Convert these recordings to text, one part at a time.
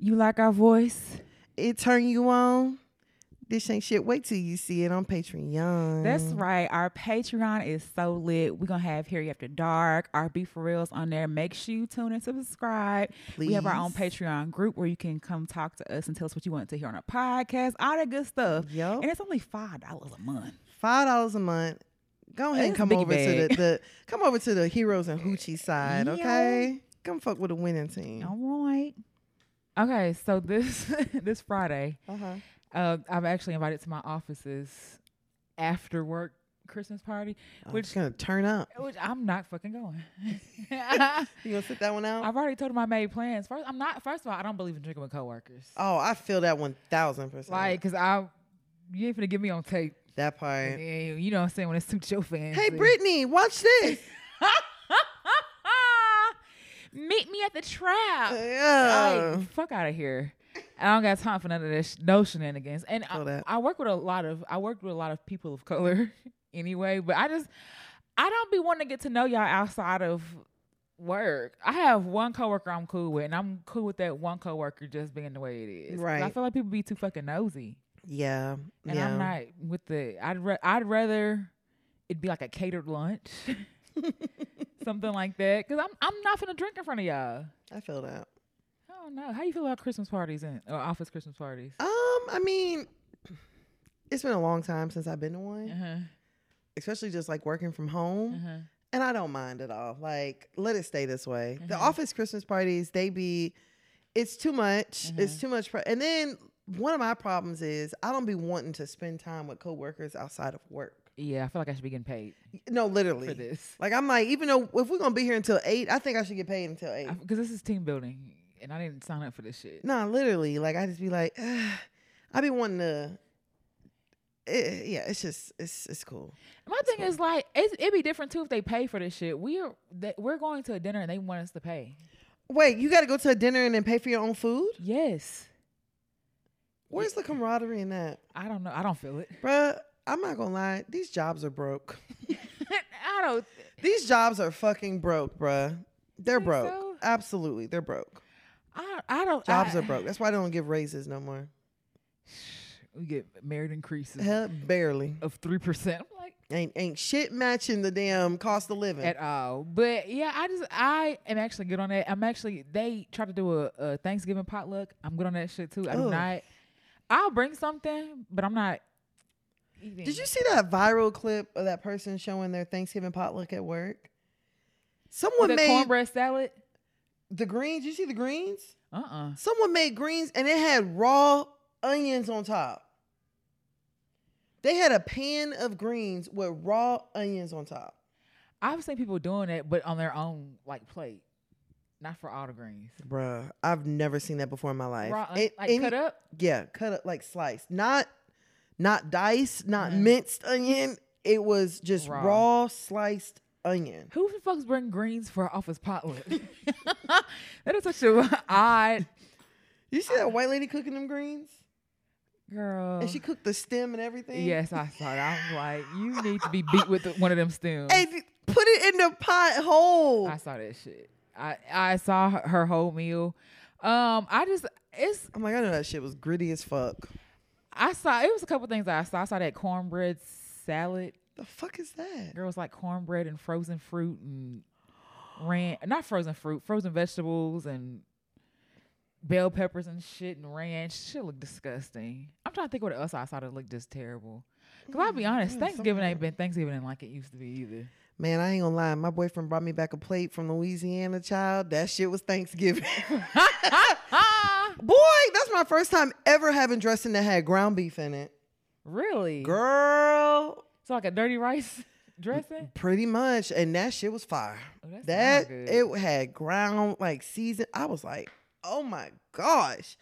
You like our voice? It turn you on. This ain't shit. Wait till you see it on Patreon. That's right. Our Patreon is so lit. We're gonna have Hear Ye After Dark, our Be For Reals on there. Make sure you tune in, subscribe. Please. We have our own Patreon group where you can come talk to us and tell us what you want to hear on our podcast, all that good stuff. Yup. And it's only five dollars a month. Five dollars a month. Go ahead and come over to the, the come over to the heroes and hoochie side, Yo. okay? Come fuck with the winning team. All right. Okay, so this this Friday, Uh-huh. uh, I'm actually invited to my office's after work Christmas party, I'm which just gonna turn up. which I'm not fucking going. You gonna sit that one out? I've already told him I made plans. First, I'm not. First of all, I don't believe in drinking with coworkers. oh, I feel that one thousand percent. Like, cause I, you ain't finna get me on tape. that part. Yeah, you know what I'm saying when it suits your fancy. Hey, Brittany, watch this. Meet me at the trap. yeah. Like, fuck out of here. I don't got time for none of this no shenanigans. And I. I work with a lot of I work with a lot of people of color anyway, but I just I don't be wanting to get to know y'all outside of work. I have one coworker I'm cool with, and I'm cool with that one coworker just being the way it is. Right. I feel like people be too fucking nosy, yeah. and yeah. I'm not with the. I'd ra- I'd rather it be like a catered lunch, something like that, because I'm I'm not gonna drink in front of y'all. I feel that. I don't know. How you feel about Christmas parties and or office Christmas parties? Um, I mean, it's been a long time since I've been to one, Uh-huh. especially just like working from home. Uh-huh. And I don't mind at all. Like, let it stay this way. The Mhm. office Christmas parties, they be, it's too much. It's Mhm. too much. Pre- and then one of my problems is I don't be wanting to spend time with coworkers outside of work. Yeah, I feel like I should be getting paid No, literally. for this Like, I'm like, even though if we're going to be here until eight, I think I should get paid until eight. because this is team building, and I didn't sign up for this shit. No, literally. Like I just be like, I be wanting to. eh, yeah, it's just it's it's cool. My thing is like it's, it'd be different too if they pay for this shit. We're we're going to a dinner and they want us to pay. Wait, you got to go to a dinner and then pay for your own food? Yes, Where's the camaraderie in that, I don't know. I don't feel it. bruh? I'm not gonna lie. These jobs are broke. I don't. These jobs are fucking broke, bruh. They're broke. so? Absolutely, they're broke. I, I don't. Jobs I- are broke. That's why they don't give raises no more. We get merit increases Hell, barely. of three percent. I'm like Ain't ain't shit matching the damn cost of living. at all. But yeah, I just I am actually good on that. I'm actually they try to do a, a Thanksgiving potluck. I'm good on that shit too. I'm not. I'll bring something, but I'm not. Did you see that viral clip of that person showing their Thanksgiving potluck at work? Someone that made cornbread salad? the greens. You see the greens? Uh uh Someone made greens and it had raw onions on top. They had a pan of greens with raw onions on top. I've seen people doing that, but on their own like plate, not for all the greens. Bruh, I've never seen that before in my life. Raw, It- like any- cut up. Yeah, cut up like sliced. Not not diced, not Mhm. minced onion. It was just Raw. raw, sliced onion. Who the fuck's bring greens for office potluck? that is such a odd You see that white lady cooking them greens? girl. And she cooked the stem and everything. yes, I saw that. I was like, you need to be beat with the, one of them stems. And put it in the pot whole. I saw that shit. I I saw her, her whole meal. Um, I just it's I'm like, I know that shit was gritty as fuck. I saw it was a couple things I saw. I saw that cornbread salad. The fuck is that? Girls like cornbread and frozen fruit and ran not frozen fruit, frozen vegetables and bell peppers and shit and ranch. Shit look disgusting. I'm trying to think what else I saw that looked just terrible. Cause I'll be oh honest, yeah, Thanksgiving something ain't been Thanksgiving like it used to be either. Man, I ain't gonna lie. My boyfriend brought me back a plate from Louisiana, child. That shit was Thanksgiving. Boy, that's my first time ever having dressing that had ground beef in it. really? Girl, It's like a dirty rice dressing? pretty much. And that shit was fire. Oh, that That sound good. it had ground like season. I was like, oh my gosh.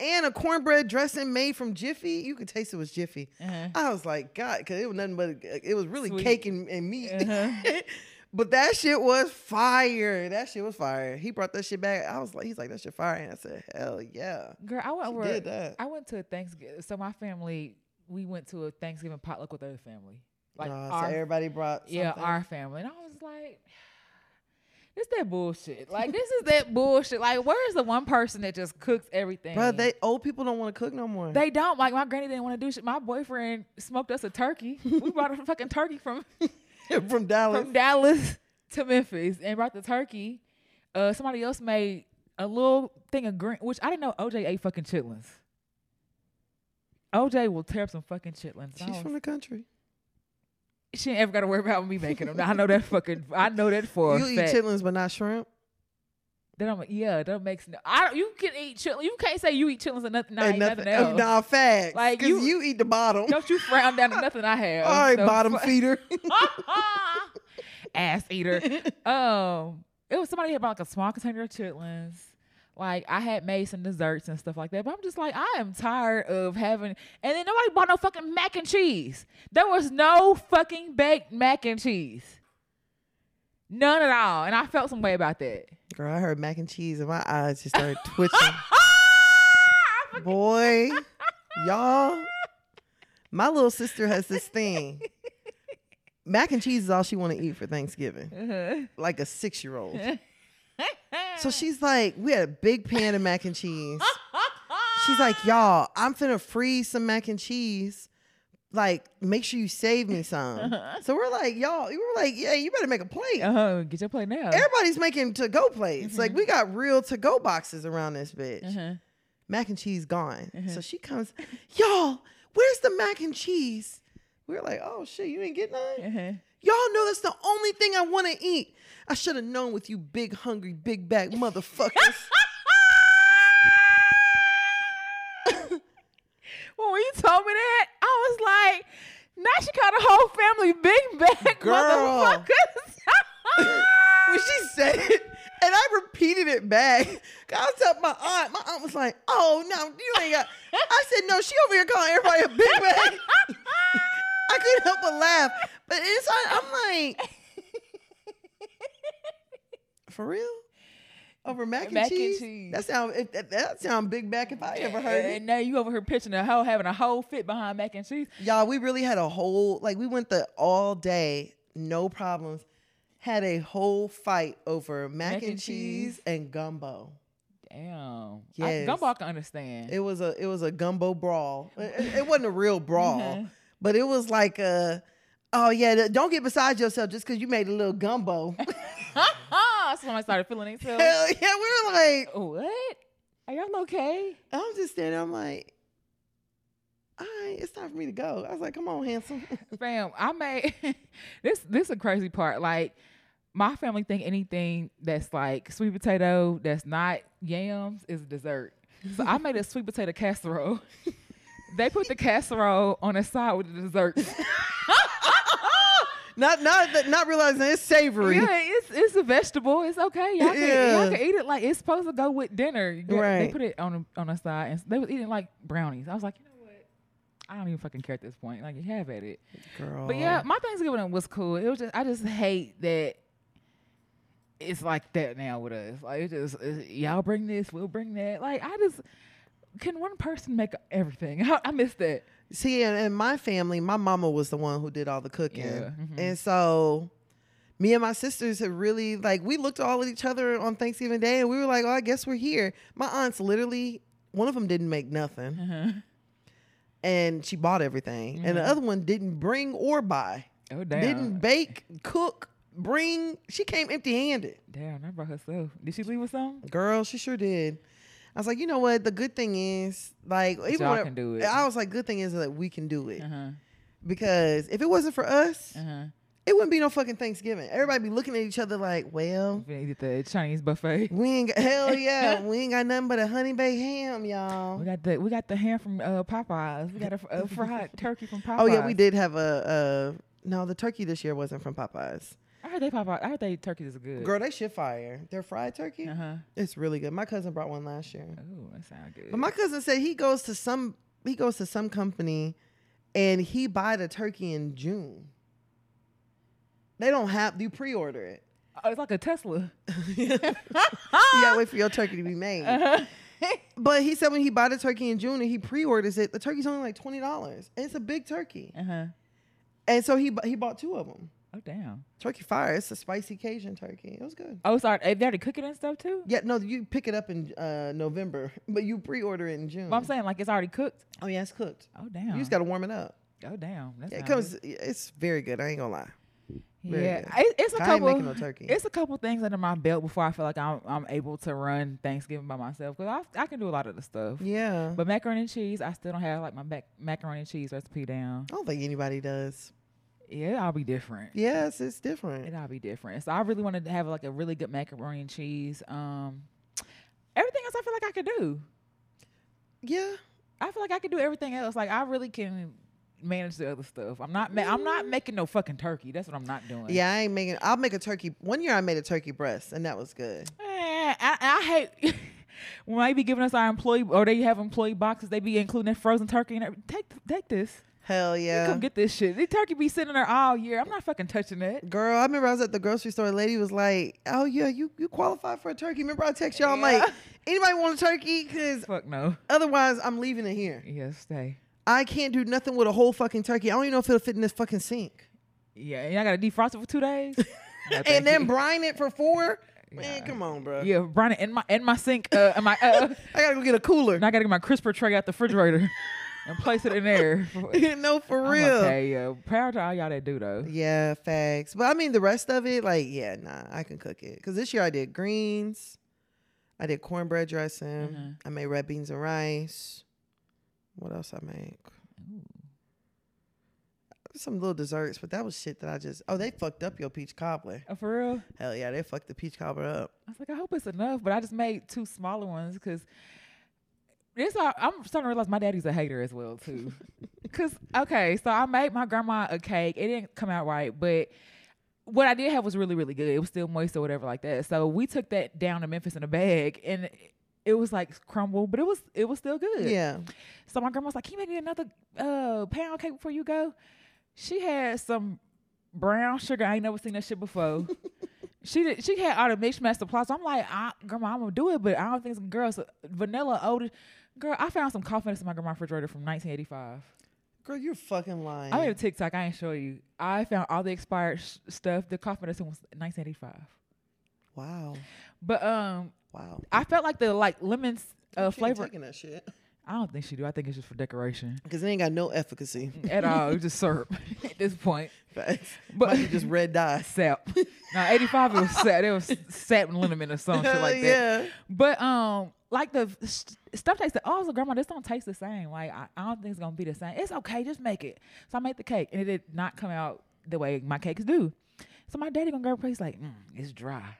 And a cornbread dressing made from Jiffy. You could taste it was Jiffy. Uh-huh. I was like, God, because it was nothing but it was really Sweet. cake and, and meat. Uh-huh. but that shit was fire. That shit was fire. He brought that shit back. I was like, he's like, that shit fire. And I said, hell yeah. Girl, I went over. did that. I went to a Thanksgiving. So my family, we went to a Thanksgiving potluck with their family, like Uh, our, so everybody brought yeah, our family, and I was like, It's that bullshit. Like this is that bullshit. Like where is the one person that just cooks everything? Bro, they old people don't want to cook no more. They don't. Like my granny didn't want to do shit. My boyfriend smoked us a turkey. we brought a fucking turkey from from Dallas. from Dallas to Memphis and brought the turkey. Uh, somebody else made a little thing of green, which I didn't know OJ ate fucking chitlins. OJ will tear up some fucking chitlins. She's from the country. she ain't ever got to worry about me making them. I know that fucking. I know that for You eat fact. chitlins, but not shrimp. That don't. Yeah, that makes no. I don't. You can eat chitlins. You can't say you eat chitlins and nothing. I eat nothing, nothing- else. Nah, facts. Like, Like you- you, eat the bottom. Don't you frown down to nothing I have. All right, So bottom feeder. ass eater. Um, it was somebody had bought like a small container of chitlins. Like I had made some desserts and stuff like that, but I'm just like I am tired of having. And then nobody bought no fucking mac and cheese. There was no fucking baked mac and cheese. None at all, and I felt some way about that. Girl, I heard mac and cheese and my eyes just started twitching. Boy, y'all, my little sister has this thing. Mac and cheese is all she want to eat for Thanksgiving, Uh-huh. like a six year old. So she's like, we had a big pan of mac and cheese. She's like, y'all, I'm finna freeze some mac and cheese. Like, make sure you save me some. So we're like, y'all, we were like, yeah, you better make a plate. uh-huh. Get your plate now. Everybody's making to go plates. Like, we got real to go boxes around this bitch. Uh-huh. Mac and cheese gone. So she comes, y'all, where's the mac and cheese? We are like, oh shit, you didn't get none? Uh-huh. Y'all know that's the only thing I want to eat. I should have known with you big, hungry, big back motherfuckers. when you told me that, was like, now she called the whole family big Girl. motherfuckers. when she said it, and I repeated it back. I was telling my aunt. My aunt was like, "Oh no, you ain't got." I said, "No, she over here calling everybody a big bag." I couldn't help but laugh, but inside I'm like, "For real?" Over mac and, Mac and cheese? cheese. That sound if, that, that sound big back if I ever heard it. And now you over here pitching a hoe having a whole fit behind mac and cheese. Y'all, we really had a whole like we went the all day, no problems. Had a whole fight over mac, and, cheese, and gumbo. Damn. Yes. I, gumbo I can understand. It was a it was a gumbo brawl. It, it- wasn't a real brawl, Mhm. but it was like a oh yeah, don't get beside yourself just because you made a little gumbo. Somebody started feeling themselves. Hell yeah, we were like, what? Are y'all okay? I'm just standing. I'm like, all right, it's time for me to go. I was like, come on, handsome. Fam, I made this this is a crazy part. Like my family think anything that's like sweet potato that's not yams is a dessert. So I made a sweet potato casserole. they put the casserole on the side with the dessert. Not not that- not realizing it's savory. yeah, it's it's a vegetable. It's okay. Y'all can, y'all can eat it like it's supposed to go with dinner. Get- They put it on the, on the side and they was eating like brownies. I was like, you know what? I don't even fucking care at this point. Like you have at it. Girl. But yeah, my Thanksgiving was cool. It was just I just hate that it's like that now with us. Like it just it's, y'all bring this, we'll bring that. Like I just can one person make everything. I, I miss that. See, in, in my family, my mama was the one who did all the cooking. Yeah, mhm. And so me and my sisters had really like we looked all at each other on Thanksgiving Day and we were like, Oh, I guess we're here. My aunts literally one of them didn't make nothing Uh-huh. and she bought everything. And the other one didn't bring or buy. Oh damn! Didn't bake, cook, bring. She came empty handed. damn, that brought herself. Did she leave with something? Girl, she sure did. I was like, you know what? The good thing is, like, even y'all when- can do it. I was like, good thing is that we can do it Uh huh. because if it wasn't for us, Uh huh. it wouldn't be no fucking Thanksgiving. Everybody be looking at each other like, well, We eat the Chinese buffet. we ain't got, hell yeah, we ain't got nothing but a honey baked ham, y'all. We got the we got the ham from uh, Popeyes. We got a, a fried turkey from Popeyes. Oh yeah, we did have a, a no. The turkey this year wasn't from Popeyes. I heard they Popeyes. I heard they turkeys are good. Girl, they shit fire. Their fried turkey, Uh huh. it's really good. My cousin brought one last year. Oh, that sounds good. But my cousin said he goes to some he goes to some company and he buy the turkey in June. They don't have you pre-order it. oh, it's like a Tesla. you gotta wait for your turkey to be made. Uh-huh. But he said when he bought the turkey in June and he pre-orders it, the turkey's only like twenty dollars. And it's a big turkey. uh huh. And so he he bought two of them. Oh damn. Turkey fire. It's a spicy Cajun turkey. It was good. Oh, sorry. They already cook it and stuff too. Yeah, no, you pick it up in uh, November, but you pre-order it in June. But I'm saying like it's already cooked. oh yeah, it's cooked. Oh damn. You just got to warm it up. oh damn. Yeah, it comes. It's very good. I ain't gonna lie. very Yeah, good. it, it's a couple. no turkey. It's a couple things under my belt before I feel like I'm I'm able to run Thanksgiving by myself because I I can do a lot of the stuff. yeah, But macaroni and cheese, I still don't have like my mac- macaroni and cheese recipe down. I don't think anybody does. Yeah, I'll be different. Yes, it's different. It'll be different. So I really wanted to have like a really good macaroni and cheese. Um, everything else I feel like I could do. Yeah, I feel like I could do everything else. Like I really can manage the other stuff. I'm not. Ma- I'm not making no fucking turkey. That's what I'm not doing. yeah. I ain't making. I'll make a turkey. One year I made a turkey breast, and that was good. Eh, I, I hate when they be giving us our employee or they have employee boxes. They be including that frozen turkey and everything. Take take this. Hell You yeah. Come get this shit. The turkey be sitting there all year. I'm not fucking touching it. Girl, I remember I was at the grocery store. A lady was like, "Oh yeah, you you qualify for a turkey." Remember I text y'all? I'm like, "Anybody want a turkey?" Because Fuck no. otherwise, I'm leaving it here. Yeah, stay. I can't do nothing with a whole fucking turkey. I don't even know if it'll fit in this fucking sink. Yeah, and I gotta defrost it for two days. No, and then you. brine it for four. Man, Yeah. come on, bro. yeah, brine it in my in my sink. Uh, in my uh, I gotta go get a cooler. and I gotta get my crisper tray out the refrigerator and place it in there. no, for I'm real. Okay, yeah. Proud to all y'all that do though. Yeah, facts. But I mean, the rest of it, like, yeah, nah, I can cook it. Cause this year I did greens, I did cornbread dressing, Mhm. I made red beans and rice. What else I make? Some little desserts, but that was shit that I just. Oh, they fucked up your peach cobbler. Oh, for real. Hell yeah, they fucked the peach cobbler up. I was like, I hope it's enough, but I just made two smaller ones because this. I- I'm starting to realize my daddy's a hater as well too. Cause okay, so I made my grandma a cake. It didn't come out right, but what I did have was really really good. It was still moist or whatever like that. So we took that down to Memphis in a bag, and it was like crumble, but it was it was still good. Yeah. So my grandma was like, "Can you make me another uh, pound cake before you go?" She had some brown sugar. I ain't never seen that shit before. she did. She had all the mixed match supplies. So I'm like, I, "Grandma, I'm gonna do it," but I don't think it's girls. So vanilla old. Girl, I found some coffee nuts in my grandma's refrigerator from 1985. Girl, you're fucking lying. I made a TikTok. I ain't show you. I found all the expired sh- stuff. The coffee nuts was 1985. wow. But um, Wow. I felt like the like lemons uh, She flavor. taking that shit. I don't think she do. I think it's just for decoration Because it ain't got no efficacy. at all. It's just syrup at this point. But- be just red dye. sap. now eighty five it was sap. It was sap and liniment or some shit like that. yeah. But um, like the st- stuff tasted. Oh, like, grandma, this don't taste the same. Like I, I don't think it's gonna be the same. It's okay, just make it. So I made the cake, and it did not come out the way my cakes do. So my daddy gonna grab. He's like, mm, it's dry.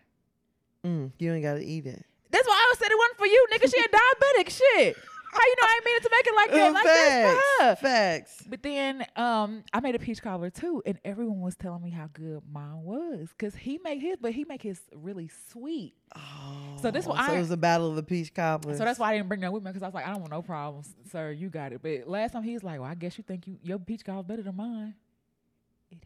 Mm, you ain't got to eat it. That's why I said it wasn't for you, nigga. She a diabetic. Shit. How you know I ain't mean to make it like that? Like that's for her. facts. Facts. But then um, I made a peach cobbler too, and everyone was telling me how good mine was because he made his, but he make his really sweet. Oh, So this one so I- it was a battle of the peach cobblers. So that's why I didn't bring that with me because I was like, I don't want no problems, sir. You got it. But last time he's like, well, I guess you think you your peach cobbler better than mine.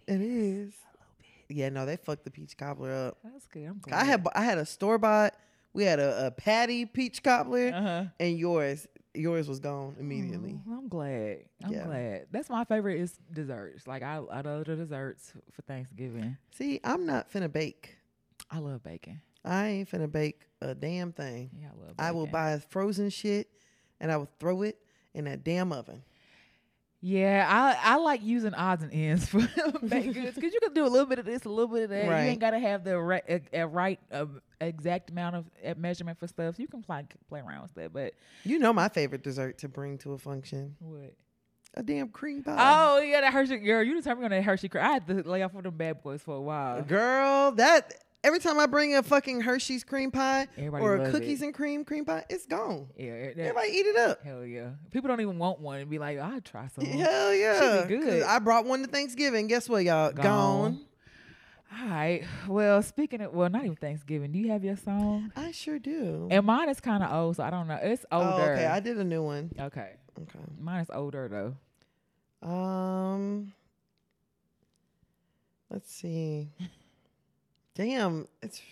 it is. A little bit. Yeah, no, they fucked the peach cobbler up. That's good. I'm glad. I had I had a store bought. We had a, a patty peach cobbler, Uh-huh. and yours yours was gone immediately. Oh, I'm glad. I'm Yeah. glad. That's my favorite is desserts. Like I, I love the desserts for Thanksgiving. See, I'm not finna bake. I love baking. I ain't finna bake a damn thing. Yeah, I love. Bacon. I will buy frozen shit, and I will throw it in that damn oven. Yeah, I I like using odds and ends for baked goods because you can do a little bit of this, a little bit of that. Right. You ain't gotta have the right, a, a right uh, exact amount of uh, measurement for stuff. You can play play around with that, but You know my favorite dessert to bring to a function: what? a damn cream pie. Oh yeah, that Hershey girl. You determined on that Hershey cream. I had to lay off of them bad boys for a while. Girl, that every time I bring a fucking Hershey's cream pie Everybody or a cookies it. and cream cream pie, it's gone. Yeah, that, Everybody eat it up. hell yeah. People don't even want one and be like, I'll try some. Hell yeah. good. I brought one to Thanksgiving. Guess what, y'all? Gone. Gone. All right. Well, speaking of, well, not even Thanksgiving. Do you have your song? I sure do. And mine is kind of old, so I don't know. It's older. Oh, okay. I did a new one. okay. Okay. Mine is older though. Um. Let's see. Damn, it's.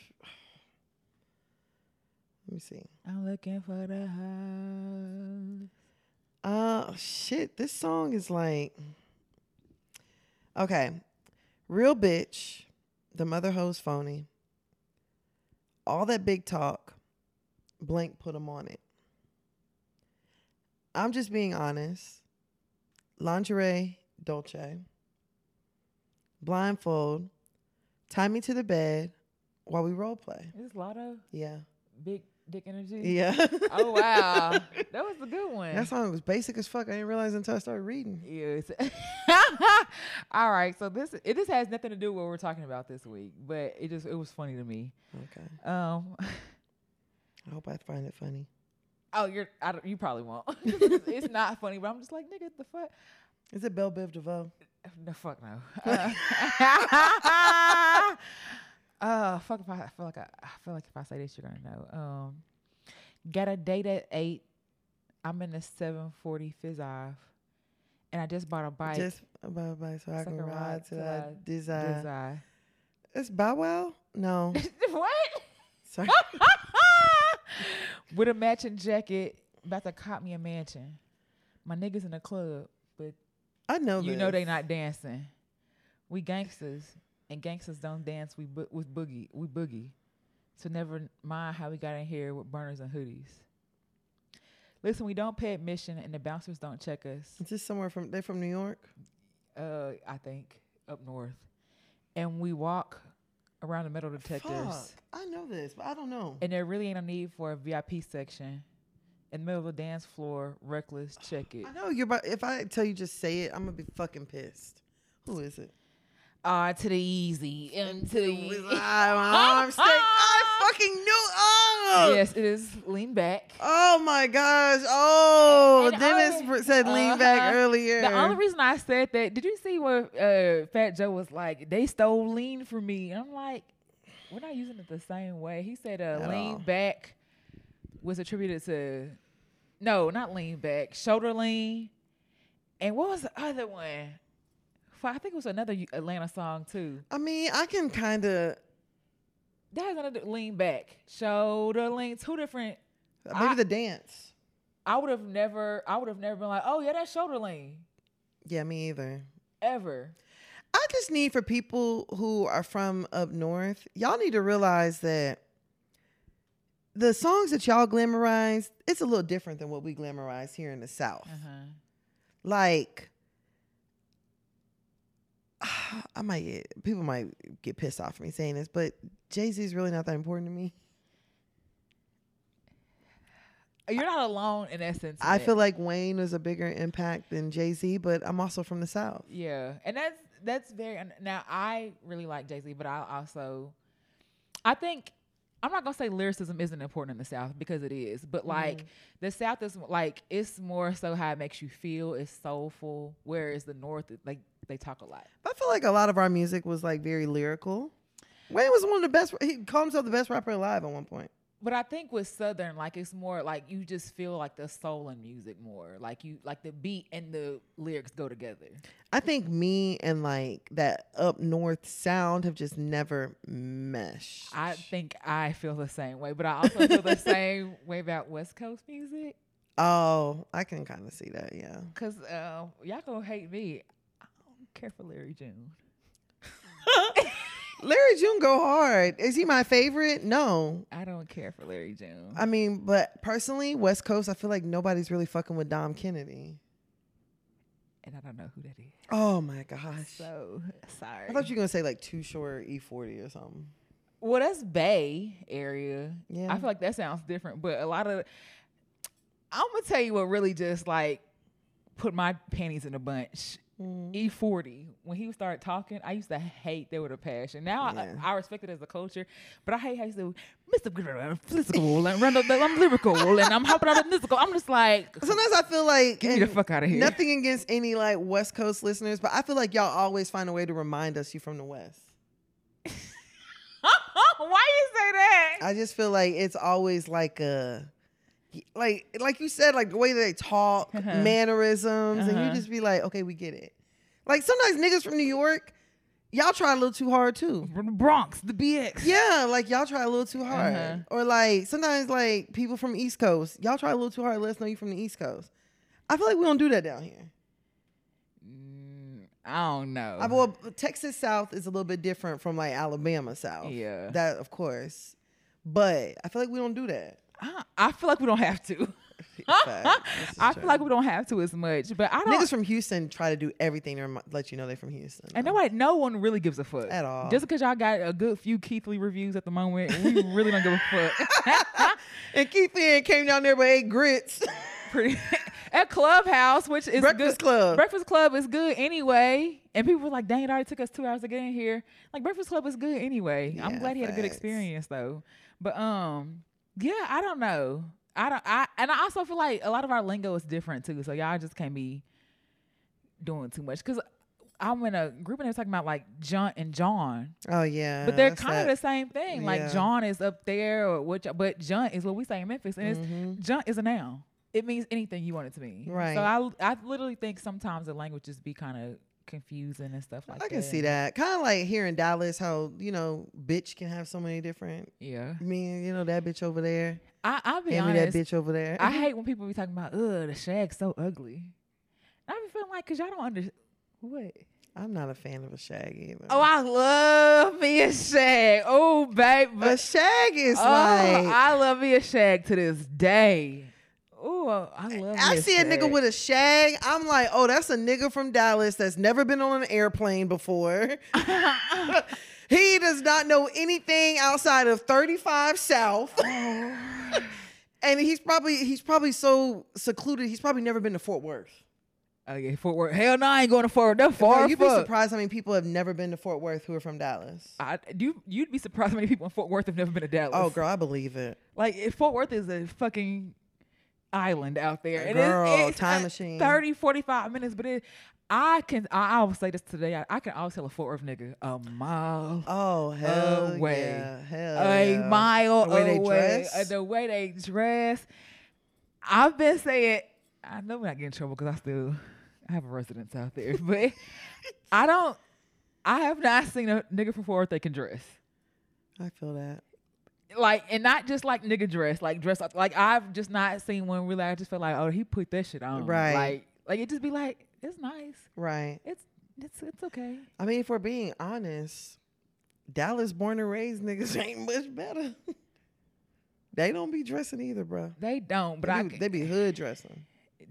Let me see. I'm looking for the house. Uh, shit. This song is like. Okay, Real bitch. The mother hoes phony. All that big talk. Blank put them on it. I'm just being honest. Lingerie, Dolce. Blindfold. Tie me to the bed while we role play. Is Latto Yeah. big dick energy? Yeah. Oh wow, that was a good one. that song was basic as fuck. I didn't realize until I started reading. Yes. All right. So this it, this has nothing to do with what we're talking about this week, but it just it was funny to me. Okay. Um. I hope I find it funny. Oh, you're. I don't, you probably won't. it's, it's not funny, but I'm just like nigga, the fuck. Is it Bell Biv DeVoe? No, fuck no. Uh, uh, fuck if I, I feel like I, I feel like if I say this, you're gonna know. Um, got a date at eight. I'm in the seven forty fizz off, and I just bought a bike. Just bye so I So I can ride ride to I desire. Desire. It's Bow Wow? No. what? Sorry. With a matching jacket, about to cop me a mansion. My niggas in the club, but I know you this. know they not dancing. We gangsters, and gangsters don't dance. We bo- with boogie, we boogie. So never mind how we got in here with burners and hoodies. Listen, we don't pay admission, and the bouncers don't check us. Is this somewhere from they're from New York? Uh, I think up north, and we walk around the metal detectors. Fuck. I know this, but I don't know. And there really ain't a need for a VIP section. In the middle of the dance floor, reckless, check it. I know you're about if I tell you just say it, I'm gonna be fucking pissed. Who is it? Ah, to the easy, and to the easy. I, I'm sick. I fucking knew. Oh. Yes, it is lean back. Oh my gosh. Oh, And Dennis only- said lean back Uh-huh. earlier. The only reason I said that, did you see what uh, Fat Joe was like? They stole lean from me. And I'm like, we're not using it the same way. He said uh, At lean all. back was attributed to, no, not lean back, shoulder lean. And what was the other one? I think it was another Atlanta song too. I mean, I can kind of That has another lean back, shoulder lean, two different. maybe I- the dance. I would have never, I would have never been like, oh yeah, that's shoulder lean Yeah, me either. ever. I just need for people who are from up north, y'all need to realize that the songs that y'all glamorize, it's a little different than what we glamorize here in the South. Uh-huh. Like, I might get people might get pissed off at me saying this, but Jay Z is really not that important to me. You're not alone in essence. I feel like Wayne was a bigger impact than Jay Z, but I'm also from the South. yeah, and that's that's very. Now I really like Jay Z, but I also, I think I'm not gonna say lyricism isn't important in the South because it is, but mm-hmm. like the South is like it's more so how it makes you feel. It's soulful, whereas the North like they talk a lot. I feel like a lot of our music was like very lyrical. Wayne was one of the best. He called himself the best rapper alive at one point. But I think with Southern, like it's more like you just feel like the soul in music more. Like you like the beat and the lyrics go together. I think me and like that up north sound have just never meshed. I think I feel the same way, but I also feel the same way about West Coast music. oh, I can kind of see that. Yeah. Cause uh, y'all gonna hate me. I don't care for Larry June. Larry June go hard. Is he my favorite? No. I don't care for Larry June. I mean, but personally, West Coast, I feel like nobody's really fucking with Dom Kennedy. and I don't know who that is. Oh my gosh. So sorry. I thought you were gonna say like Too Short E40 or something. well, that's Bay area. Yeah. I feel like that sounds different, but a lot of I'm gonna tell you what really just like put my panties in a bunch. Mm. E40 when he started talking, I used to hate that with a passion. Now Yeah. I, I respect it as a culture, but I hate how he said, "Mr. Gr- I'm physical and run up I'm lyrical and I'm hopping out of mystical." I'm just like, Sometimes I feel like get me the fuck out of here. Nothing against any like West Coast listeners, but I feel like y'all always find a way to remind us you from the West. Why you say that? I just feel like it's always like a like like you said, like the way that they talk, Uh-huh. mannerisms, and you Uh-huh. just be like, okay, we get it. Like sometimes niggas from New York, y'all try a little too hard too. From the Bronx, the BX. Yeah, like y'all try a little too hard. Uh-huh. Or like sometimes like people from East Coast, y'all try a little too hard. Let us know you from the East Coast. I feel like we don't do that down here. Mm, I don't know. I, well, Texas South is a little bit different from like Alabama South. Yeah. That of course. But I feel like we don't do that. I, I feel like we don't have to. Fact. This is I feel like we don't have to as much, but I don't. niggas from Houston try to do everything to let you know they're from Houston. and nobody, no one really gives a fuck At all. Just because y'all got a good few Keith Lee reviews at the moment, we really don't give a fuck. and Keith Lee came down there but ate grits. Pretty at Clubhouse, which is Breakfast good. Club. Breakfast Club is good anyway, and people were like, "Dang, it already took us two hours to get in here." Like Breakfast Club is good anyway. I'm glad he had a good experience though. But um, yeah, I don't know. I don't. I and I also feel like a lot of our lingo is different too. So y'all just can't be doing too much because. I'm in a group and they're talking about like John and John, oh yeah. but they're kind of the same thing. Yeah. Like John is up there, or what? But John is what we say in Memphis, and it's Mhm. Junk is a noun. It means anything you want it to mean. Right. So I, I literally think sometimes the languages be kind of confusing and stuff like that. I can see that. Kind of like here in Dallas, how you know, bitch can have so many different. Yeah. I mean, you know that bitch over there. I, I'll be Hand me that bitch over there. I hate when people be talking about, ugh, the shag's so ugly. I be feeling like, cause y'all don't understand. What? I'm not a fan of a shag either. Oh, I love me a shag. Oh, babe. a shag is oh, like. I love me a shag to this day. Oh, I love. I see a nigga with a shag. I'm like, oh, that's a nigga from Dallas that's never been on an airplane before. he does not know anything outside of 35 South. Oh. and he's probably he's probably so secluded. He's probably never been to Fort Worth. Oh yeah, Fort Worth. Hell no, I ain't going to Fort Worth. That Bro, far. you'd be surprised how many people have never been to Fort Worth who are from Dallas. I, you you'd be surprised how many people in Fort Worth have never been to Dallas. Oh, girl, I believe it. like if Fort Worth is a fucking island out there. And Girl, it's, it's time uh, machine. 30, 45 minutes, but it, I can. I, will say this today. I, I can always tell a Fort Worth nigga a mile. Oh hell Away. yeah, hell a yeah. mile The way they away. dress? Uh, the way they dress. I've been saying, I know we're not getting in trouble because I still I have a residence out there, but I don't. I have not seen a nigga from Fort Worth that can dress. I feel that. Like and not just like nigga dress, like dress up. Like I've just not seen one really. I just feel like, oh, he put that shit on. Right. Like, like it just be like, it's nice. Right. It's it's it's okay. I mean, if we're being honest, Dallas born and raised niggas ain't much better. they don't be dressing either, bro. They don't, but they, I can, they be hood dressing.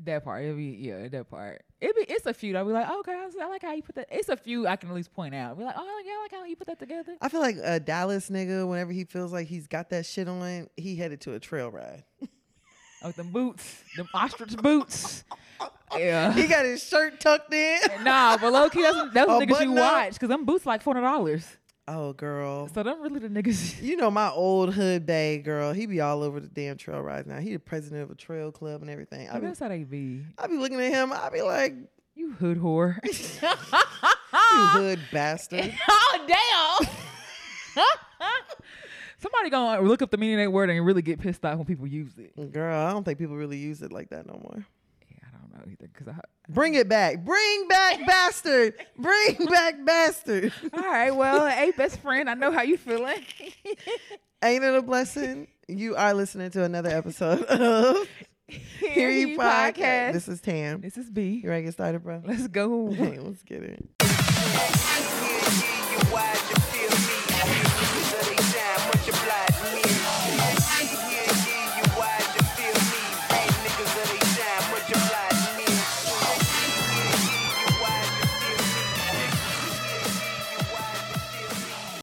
That part. It'll be yeah, that part. It be it's a few. I'll be like, oh, okay, I, like how you put that. It's a few I can at least point out. Be like, oh yeah, I like how you put that together. I feel like a Dallas nigga, whenever he feels like he's got that shit on, he headed to a trail ride. Oh, them boots, them ostrich boots. Yeah. he got his shirt tucked in. nah, but low key, that's, that's A the niggas you watch because them boots like four hundred dollars. Oh, girl. So them really the niggas. You know my old hood bae girl. He be all over the damn trail rides now. He the president of a trail club and everything. I be, that's how they be. I be looking at him. I be like, You hood whore. you hood bastard. oh damn. Somebody gonna look up the meaning of that word and really get pissed off when people use it. Girl, I don't think people really use it like that no more. Yeah, I don't either. Cause I. Bring it back. Bring back bastard. Bring back bastard. All right, well, hey, best friend, I know how you feeling. Ain't it a blessing? You are listening to another episode of Hear Ye Podcast. This is Tam. This is B. You ready to get started, bro? Let's go. Hey, let's get it.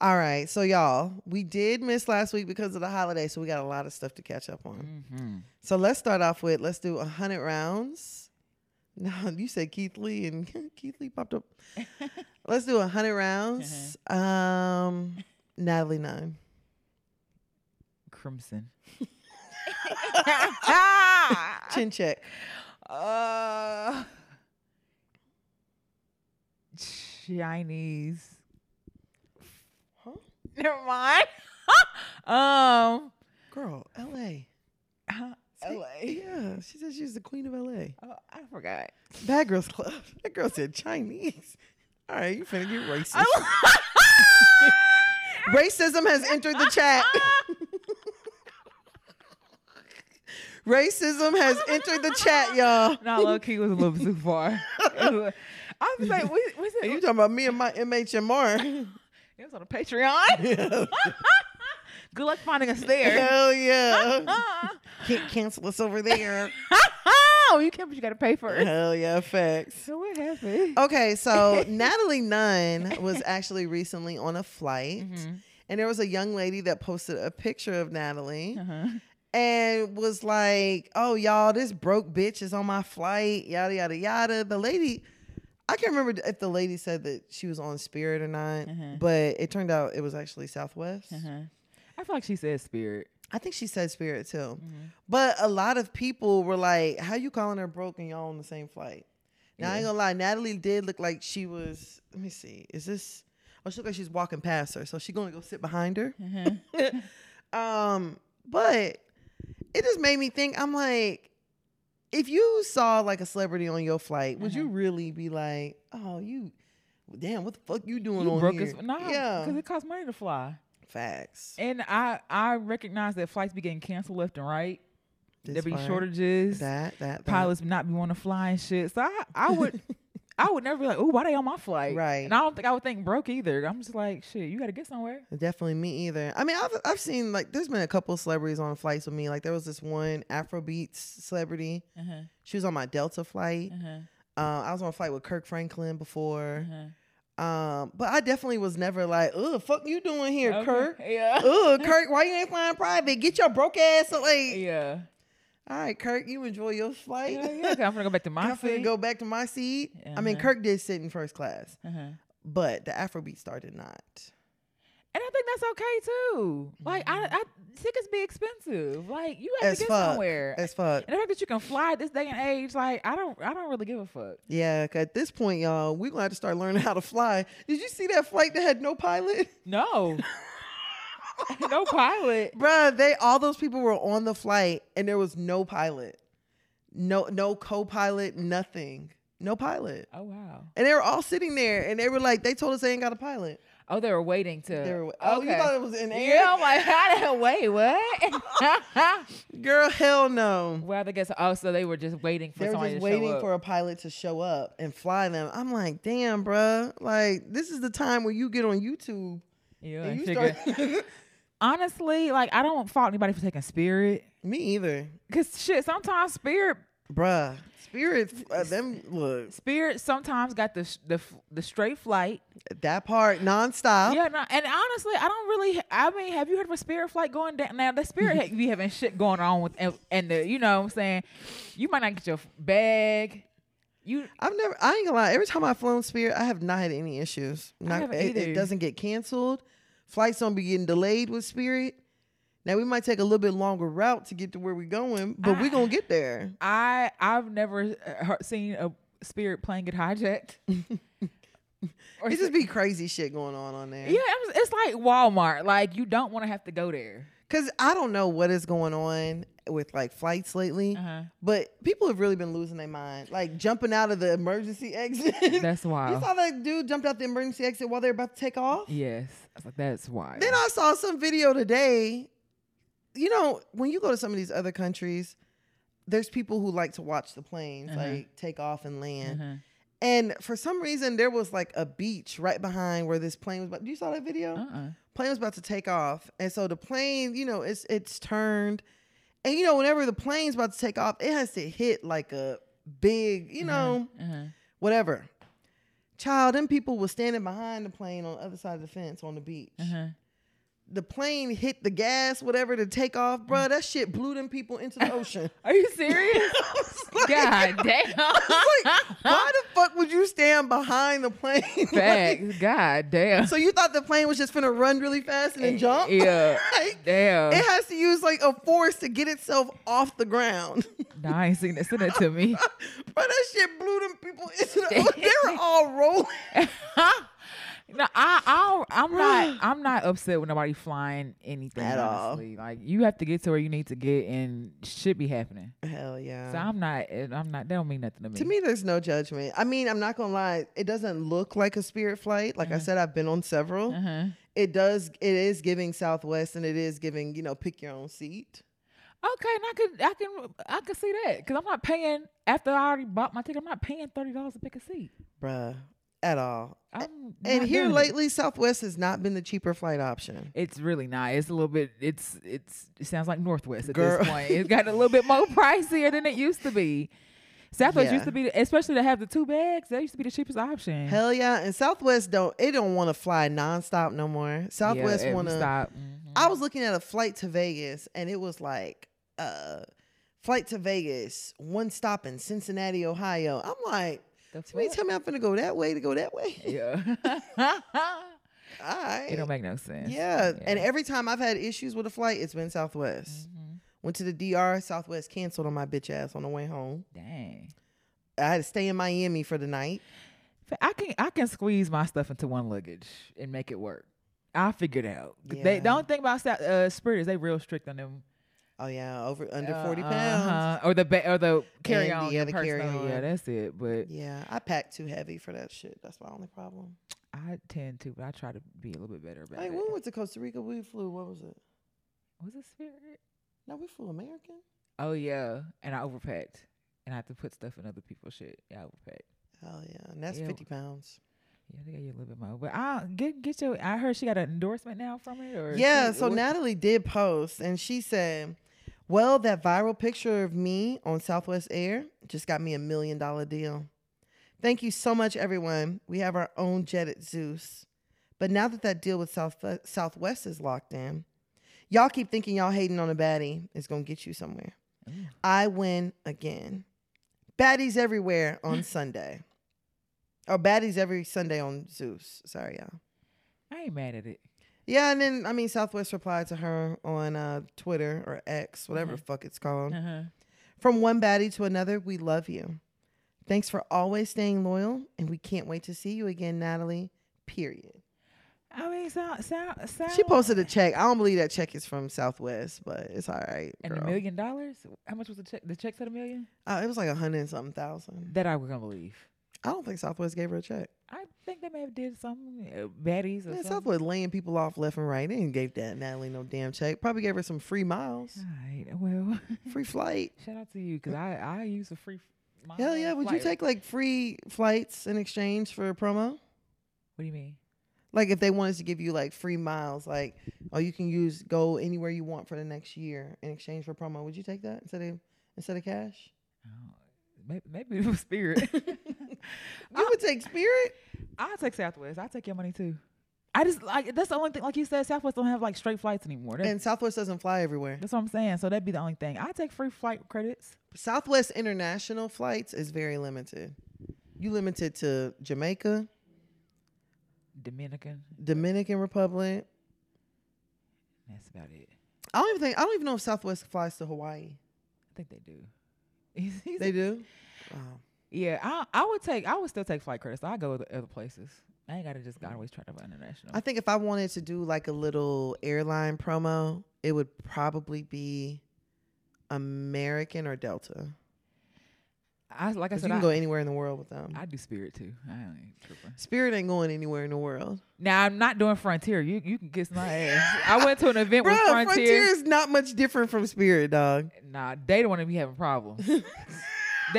All right, so y'all, we did miss last week because of the holiday, so we got a lot of stuff to catch up on. Mm-hmm. So let's start off with let's do a hundred rounds. No, you said Keith Lee and Keith Lee popped up. let's do a hundred rounds. Um, Natalie Nunn. Crimson. Chin check. uh, Chinese. Never mind. um, Girl, L.A. LA. Yeah, she said she's the queen of L.A. Oh, I forgot. Bad Girls Club. That girl said Chinese. All right, you finna get racist. Racism has entered the chat. Racism has entered the chat, y'all. No, low key was a little too far. I was like, "What's was Are you talking about me and my MHMR? It was on a Patreon. Good luck finding us there. Hell yeah. Can't cancel us over there. oh, you can't, but you got to pay for it. Hell yeah, facts. So what happened? Okay, so Natalie Nunn was actually recently on a flight, Mhm. and there was a young lady that posted a picture of Natalie Uh-huh. and was like, "Oh, y'all, this broke bitch is on my flight." Yada yada yada. The lady, I can't remember if the lady said that she was on Spirit or not, Uh-huh. but it turned out it was actually Southwest. Uh-huh. I feel like she said spirit. I think she said Spirit too. Mhm. But a lot of people were like, "How you calling her broke and y'all on the same flight?" Now I ain't gonna lie, Natalie did look like she was. Let me see. Is this? Oh, she look like she's walking past her, so she gonna go sit behind her. Uh-huh. um, but it just made me think. I'm like, if you saw like a celebrity on your flight, would you Uh-huh. really be like, "Oh, you, damn, what the fuck you doing You on broke here?" as no, yeah, because it costs money to fly. facts. And I I recognize that flights be getting canceled left and right. This there be part, shortages. That that, that. Pilots not be wanting to fly and shit. So I, I would I would never be like, oh, why they on my flight? Right. And I don't think I would think broke either. I'm just like, shit, you got to get somewhere. Definitely me either. I mean, I've I've seen like there's been a couple celebrities on flights with me. Like there was this one Afrobeats celebrity. Uh-huh. She was on my Delta flight. Uh-huh. Uh, I was on a flight with Kirk Franklin before. Uh-huh. Um, but I definitely was never like, "Ugh, fuck you doing here, Okay. Kirk? Yeah. Ugh, Kirk, why you ain't flying private? Get your broke ass away." yeah. All right, Kirk, you enjoy your flight. Yeah, yeah. 'cause I'm gonna go back to my I'm seat. go back to my seat. I mean, Uh-huh. Kirk did sit in first class, Uh-huh. but the Afrobeat star did not. And I think that's okay too. Like I, I tickets be expensive. Like you have Mm-hmm. As to get fuck. somewhere. As fuck. and the fact that you can fly at this day and age, like I don't, I don't really give a fuck. Yeah, at this point, y'all, we're gonna have to start learning how to fly. Did you see that flight that had no pilot? No, no pilot. Bruh, they all those people were on the flight and there was no pilot. No no co-pilot, nothing. No pilot. Oh wow. And they were all sitting there and they were like, they told us they ain't got a pilot. Oh, they were waiting to. They were, oh, you thought it was in air? Yeah, I'm like, how the? Wait, what? Girl, hell no. well, I guess. Oh, so they were just waiting for They were just waiting for a pilot to show up and fly them. I'm like, damn, bruh. Like, this is the time where you get on YouTube yeah, and and you figure- start. Honestly, like I don't fault anybody for taking Spirit, Me either. cause shit. Sometimes Spirit, Bruh. Spirit, uh, them, look, Spirit sometimes got the the the straight flight. that part nonstop. Yeah, no, and honestly, I don't really. I mean, have you heard of a Spirit flight going down? Now the Spirit be having shit going on with and, and the you know what I'm saying you might not get your bag. You I've never. I ain't gonna lie. Every time I've flown Spirit, I have not had any issues. Not, it, it doesn't get canceled. Flights don't be getting delayed with Spirit. Now we might take a little bit longer route to get to where we're going, but we're gonna get there. I I've never uh, seen a Spirit plane get hijacked. Or It just be crazy shit going on on there. yeah, it's, it's like Walmart. Like you don't want to have to go there. Cause I don't know what is going on with like flights lately, Uh-huh. but people have really been losing their mind, like jumping out of the emergency exit. That's wild. you saw that dude jumped out the emergency exit while they're about to take off. Yes, I was like, that's wild. Then I saw some video today. You know, when you go to some of these other countries, there's people who like to watch the planes Uh-huh. like take off and land. Uh-huh. And for some reason, there was like a beach right behind where this plane was. About, do you saw that video? Uh-uh. Plane was about to take off, and so the plane, you know, it's it's turned, and you know, whenever the plane's about to take off, it has to hit like a big, you know, Uh-huh. whatever. Child, them people was standing behind the plane on the other side of the fence on the beach Uh-huh. The plane hit the gas, whatever, to take off, bro, mm. that shit blew them people into the ocean. Are you serious? Like- God damn. like, why the fuck would you stand behind the plane? Like, Facts. God damn. so you thought the plane was just finna run really fast and then eh, jump? Yeah. Like, Damn. it has to use like a force to get itself off the ground. No, I ain't seen that. Send it to me. But that shit blew them people into the ocean. They were all rolling. No, I, I, I'm not. I'm not upset with nobody flying anything At all. Like you have to get to where you need to get, and shit be happening. Hell yeah. So I'm not. I'm not. That don't mean nothing to me. To me, there's no judgment. I mean, I'm not gonna lie. It doesn't look like a spirit flight. Like I said, I've been on several. Uh-huh. It does. It is giving Southwest, and it is giving you know pick your own seat. Okay, and I could, I can, I can see that because I'm not paying after I already bought my ticket. I'm not paying thirty dollars to pick a seat. bruh, at all. And here lately, Southwest has not been the cheaper flight option. It's really not. It's a little bit. It's it's. It sounds like Northwest at Girl. this point. It's got a little bit more pricier than it used to be. Southwest Yeah. used to be, especially to have the two bags. That used to be the cheapest option. Hell yeah, and Southwest don't it don't want to fly nonstop no more. Southwest yeah, want to. stop. Mhm. I was looking at a flight to Vegas, and it was like, uh, flight to Vegas, one stop in Cincinnati, Ohio. I'm like, The so you fuck? tell me I'm gonna go that way to go that way? Yeah. All right. it don't make no sense. yeah. and every time I've had issues with a flight, it's been Southwest. Mhm. Went to the DR, Southwest canceled on my bitch ass on the way home. Dang. I had to stay in Miami for the night. I can I can squeeze my stuff into one luggage and make it work. I figured out. They, the Yeah. only thing about Sou- uh, Spirit is they real strict on them Oh yeah, over under uh, forty pounds. uh-huh. or the ba- or the carry And on. the other carry-on. Yeah, that's it. But Yeah, I packed too heavy for that shit. That's my only problem. I tend to, but I try to be a little bit better about Like it. when we went to Costa Rica, we flew. What was it? Was it Spirit? No, we flew American. Oh yeah, and I overpacked, and I had to put stuff in other people's shit. Yeah, I overpacked. Hell yeah, and that's Yeah. fifty pounds. Yeah, they got you a little bit more. But I get get your. I heard she got an endorsement now from it, or Yeah, she- so Natalie did post, and she said, "Well, that viral picture of me on Southwest Air just got me a million dollar deal. Thank you so much, everyone. We have our own jet at Zeus, but now that that deal with South uh, Southwest is locked in, y'all keep thinking y'all hating on a baddie is gonna get you somewhere. Ooh. I win again. Baddies everywhere on Sunday. Or baddies every Sunday on Zeus. Sorry, y'all. I ain't mad at it. Yeah, and then I mean Southwest replied to her on uh, Twitter or X, whatever Mhm. the fuck it's called. Uh-huh. From one baddie to another, we love you. Thanks for always staying loyal, and we can't wait to see you again, Natalie. Period. I mean, sound sound sound. She posted a check. I don't believe that check is from Southwest, but it's all right. and a million dollars. How much was the check? The check said a million. Uh, it was like a hundred and something thousand. That I was gonna believe. I don't think Southwest gave her a check. I think they may have did some uh, baddies or Yeah, something. Southwest laying people off left and right. They didn't give that Natalie no damn check. Probably gave her some free miles, All right. Well, free flight. shout out to you because I I use a free. f- Hell yeah! Would you take like free flights in exchange for a promo? What do you mean? Like if they wanted to give you like free miles, like oh you can use go anywhere you want for the next year in exchange for promo. Would you take that instead of instead of cash? Oh, maybe, maybe it was Spirit. You would take Spirit. I'll take Southwest. I'll take your money too. I just like that's the only thing. Like you said, Southwest don't have like straight flights anymore. That's, And Southwest doesn't fly everywhere. that's what I'm saying. So that'd be the only thing. I take free flight credits. Southwest international flights is very limited. You limited to Jamaica, Dominican. Dominican Republic. That's about it. I don't even think I don't even know if Southwest flies to Hawaii. I think they do. They do. Oh. yeah, I I would take. I would still take flight credits. I go to other places. I ain't gotta just always try to buy international. I think if I wanted to do like a little airline promo, it would probably be American or Delta. I like I said, you can I, go anywhere in the world with them. I do Spirit too. I ain't tripping. Spirit ain't going anywhere in the world. Now I'm not doing Frontier. You you can kiss my ass. I went to an event Bro, with Frontier. Frontier. is not much different from Spirit, dog. Nah, they don't want to be having problems. they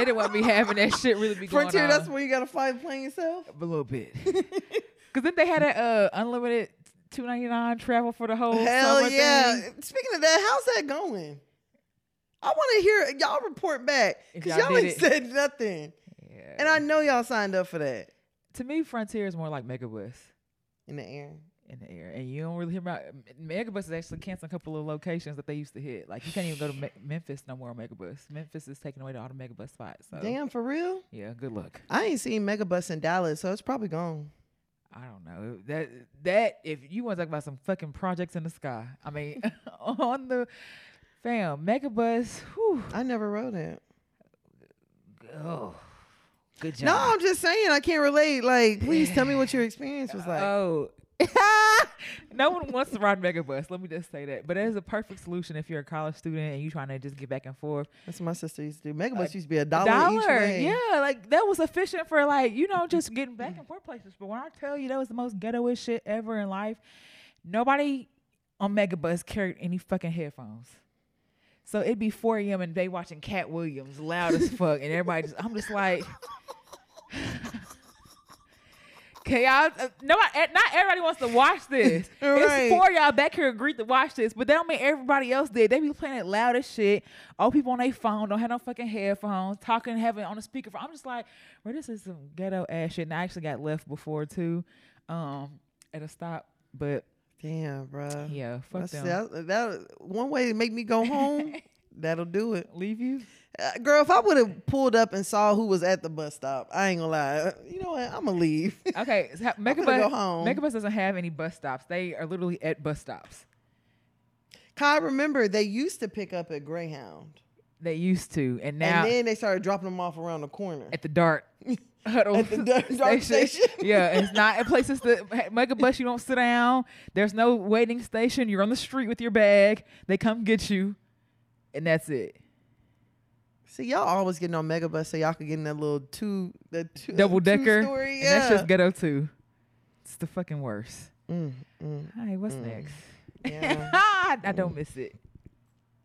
didn't want me having that shit really be going Frontier, on. that's where you gotta fly the plane yourself. a little bit. Cause then they had a uh, unlimited two ninety nine travel for the whole Hell yeah! thing. Speaking of that, how's that going? I want to hear y'all report back because y'all y'all, ain't it. said nothing, Yeah. and I know y'all signed up for that to me, Frontier is more like Megabus in the air. in the air, and you don't really hear about Megabus is actually canceling a couple of locations that they used to hit. Like you can't even go to Me- Memphis no more on Megabus. Memphis is taking away all the Megabus spots. So Damn, for real? yeah, good luck. I ain't seen Megabus in Dallas, so it's probably gone. I don't know that that if you want to talk about some fucking projects in the sky, I mean on the fam Megabus. Whew, I never rode it. oh, good job. No, I'm just saying I can't relate. Like, please tell me what your experience was like. Oh. no one wants to ride Megabus. Let me just say that. But it is a perfect solution if you're a college student and you're trying to just get back and forth. That's what my sister used to do. Megabus A used to be a dollar, each way. yeah, like that was efficient for like you know just getting back and forth places. But when I tell you that was the most ghettoish shit ever in life, nobody on Megabus carried any fucking headphones. So it'd be 4 a.m. and they watching Katt Williams loud as fuck, and everybody just I'm just like. Okay, y'all. Uh, no, not everybody wants to watch this. Right. It's for y'all back here agreed to watch this, but that don't mean everybody else did. They be playing it loud as shit. All people on their phone don't have no fucking headphones, talking, having on the speakerphone. I'm just like, well, this is some ghetto ass shit. And I actually got left before too, um, at a stop. But Damn, bro. yeah, fuck That's, them. that, that one way to make me go home. that'll do it. Leave you? Uh, girl, if I would have pulled up and saw who was at the bus stop, I ain't gonna lie. Uh, You know what? I'm gonna leave. Okay, so Megabus, go home. Megabus doesn't have any bus stops. They are literally at bus stops. Kai, remember they used to pick up at Greyhound, They used to, and now and then they started dropping them off around the corner. at the dart huddle At the dark, dark station. yeah, it's not in places that Megabus. You don't sit down. There's no waiting station. You're on the street with your bag. They come get you, and that's it. See, y'all always getting on Megabus so y'all could get in that little two, the two, Double decker. story. And Yeah. that's just ghetto too. It's the fucking worst. Mm, mm, Hi, what's Mm. next? yeah. I don't miss it.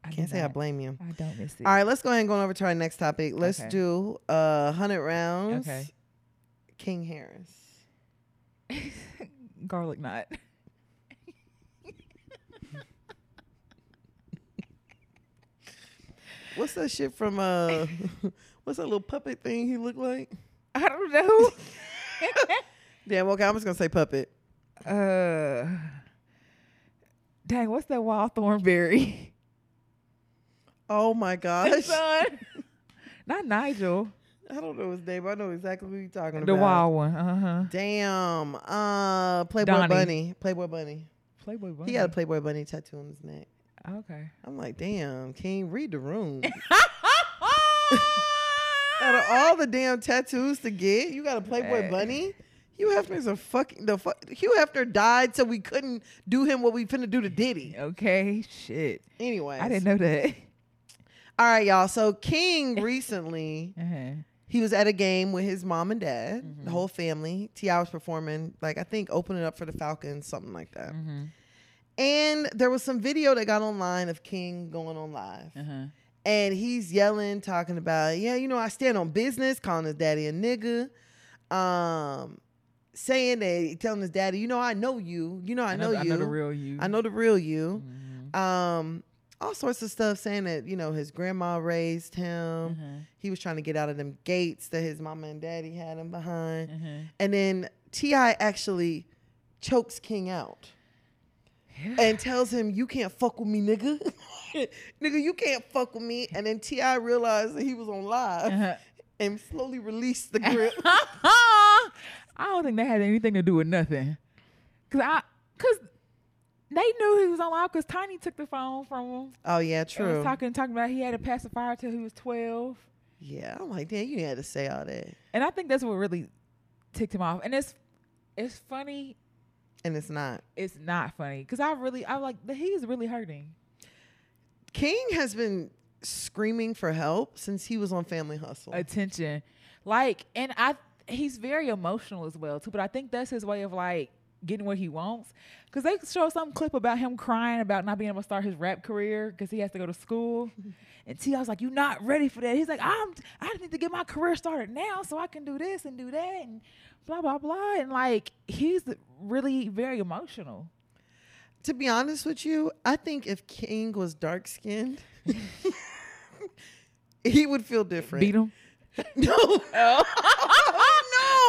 I Can't say I blame you. I don't miss it. All right, let's go ahead and go over to our next topic. Let's Okay. do uh hundred rounds. Okay. King Harris. Garlic knot. What's that shit from uh what's that little puppet thing he looked like? I don't know. Damn, okay, I'm just gonna say puppet. uh, dang, what's that wild thornberry? Oh my gosh. Son. Not Nigel. I don't know his name. I know exactly who you're talking The about. The wild one. Uh huh. Damn. Uh Playboy Donnie. Bunny. Playboy Bunny. Playboy Bunny. He got a Playboy Bunny tattoo on his neck. okay. I'm like, damn, King, read the room. Out of all the damn tattoos to get, you got a Playboy Hey. Bunny. Hugh Hefner's a fucking the fuck. Hugh Hefner died so we couldn't do him what we finna do to Diddy. okay. Shit. Anyway, I didn't know that. All right, y'all. So King recently Uh-huh. he was at a game with his mom and dad, Mm-hmm. the whole family. T.I. was performing, like I think opening up for the Falcons, something like that. Mm-hmm. And there was some video that got online of King going on live. Uh-huh. And he's yelling, talking about, yeah, you know, I stand on business, calling his daddy a nigga. Um, saying that, telling his daddy, you know, I know you. You know, I, know, I you. I know the real you. I know the real you. Mhm. Um, all sorts of stuff saying that, you know, his grandma raised him. Uh-huh. He was trying to get out of them gates that his mama and daddy had him behind. Uh-huh. And then T.I. actually chokes King out and tells him, "You can't fuck with me, nigga. nigga, you can't fuck with me." And then T.I. realized that he was on live Uh-huh. and slowly released the grip. I don't think that had anything to do with nothing. Cause I, cause they knew he was on live. Cause Tiny took the phone from him. oh yeah, true. was talking, talking about he had a pacifier till he was twelve. yeah, I'm like, damn, you had to say all that, And I think that's what really ticked him off. And it's, it's funny. and it's not. It's not funny. Cause I really, I like that he's really hurting. King has been screaming for help since he was on Family Hustle. attention. Like, and I he's very emotional as well too. But I think that's his way of like getting what he wants. Cause they show some clip about him crying about not being able to start his rap career because he has to go to school. And T, I was like, "You're not ready for that." He's like, "I'm. I need to get my career started now, so I can do this and do that and blah blah blah." And like, he's really very emotional. to be honest with you, I think if King was dark skinned, he would feel different. Beat him. No. Oh.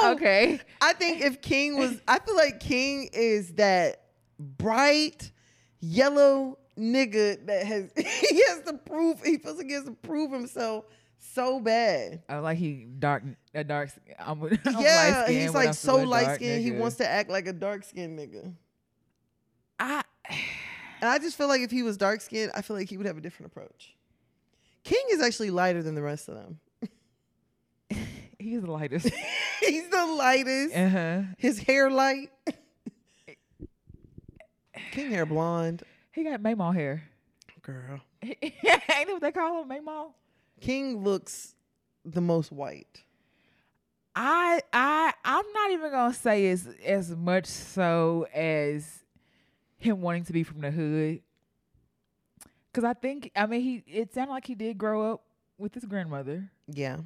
No. Okay. I think if King was, I feel like King is that bright yellow nigga that has he has to prove he feels like he has to prove himself so bad. I like he dark a dark. I'm, I'm yeah, he's like so light skinned. He wants to act like a dark skinned nigga. I. And I just feel like if he was dark skinned, I feel like he would have a different approach. King is actually lighter than the rest of them. He's the lightest. he's the lightest. uh huh. His hair light. King hair blonde. He got Maymaw hair. Girl. Ain't that what they call him, Maymaw? King looks the most white. I I I'm not even gonna say as as much so as him wanting to be from the hood. Cause I think I mean he it sounded like he did grow up with his grandmother. Yeah.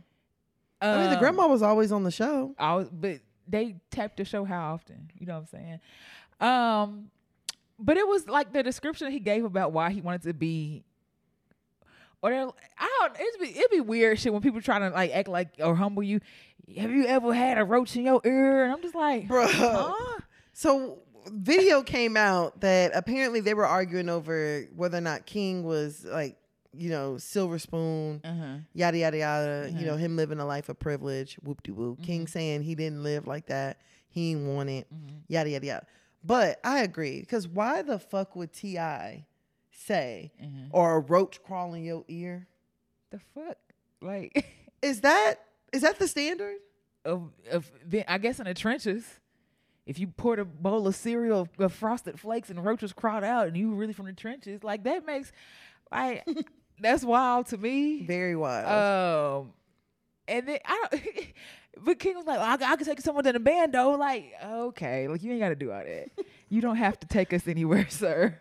I mean, the Um, grandma was always on the show. I was, but they tapped the show how often? You know what I'm saying? Um, but it was like the description he gave about why he wanted to be. Or I don't. It'd be it'd be weird shit when people try to like act like or humble you. Have you ever had a roach in your ear? And I'm just like, bro. huh? So video came out that apparently they were arguing over whether or not King was like, you know, silver spoon, Uh-huh. yada yada yada. You Mhm. know, him living a life of privilege, whoop de whoop. King saying he didn't live like that. He ain't want it, Mhm. yada yada yada. But I agree because why the fuck would T.I. say Mhm. or a roach crawl in your ear? The fuck, like. Is that is that the standard? of, of I guess in the trenches, if you poured a bowl of cereal of, frosted flakes and roaches crawled out and you were really from the trenches, like that makes I that's wild to me. Very wild. Um and then I don't but King was like, well, I, I can take someone to the band though. Like, okay, like you ain't gotta do all that. you don't have to take us anywhere, sir.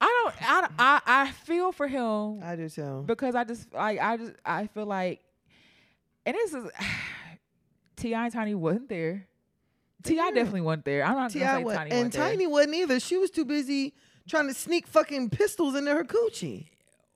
I don't I I, I feel for him I do too. because I just like I just I feel like, and this is T.I. and Tiny wasn't there. T.I. Yeah. definitely wasn't there. I'm not T.I. gonna say wa- Tiny and there. Tiny wasn't either. She was too busy trying to sneak fucking pistols into her coochie.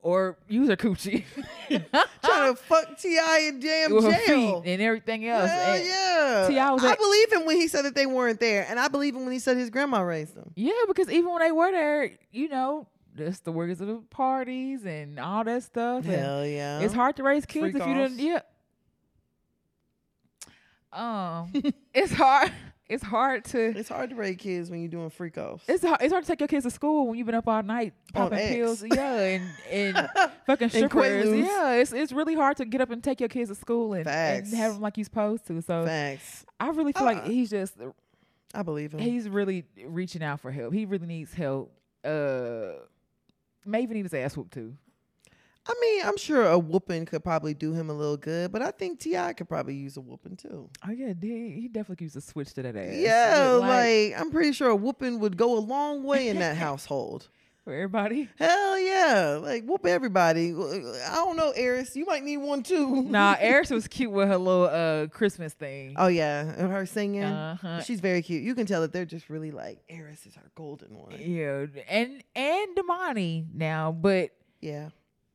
Or use her coochie trying to fuck T.I. in damn with her jail. feet and everything else. Hell And- yeah. T.I. was I believe him when he said that they weren't there, and I believe him when he said his grandma raised them. yeah, because even when they were there, you know, that's the workers of the parties and all that stuff. and Hell yeah. It's hard to raise kids Freak if you didn't. Yeah. Um, it's hard. It's hard to. It's hard to raise kids when you're doing freak offs. It's hard, it's hard to take your kids to school when you've been up all night popping pills, yeah, and and fucking And strippers, Quaaludes. yeah. It's it's really hard to get up and take your kids to school and, and have them like you're supposed to. So Facts. I really feel like Uh, he's just I believe him. he's really reaching out for help. He really needs help. Uh, may even need his ass whooped too. I mean, I'm sure a whooping could probably do him a little good, but I think T.I. could probably use a whooping too. Oh yeah, he, he definitely used a switch to that ass. Yeah, Look like, I'm pretty sure a whooping would go a long way in that household. for everybody. Hell yeah, like whoop everybody. I don't know, Heiress, you might need one too. Nah, Heiress was cute with her little uh Christmas thing. Oh yeah, and her singing. Uh-huh. She's very cute. You can tell that they're just really like Heiress is our golden one. Yeah, and and Damani now, but Yeah.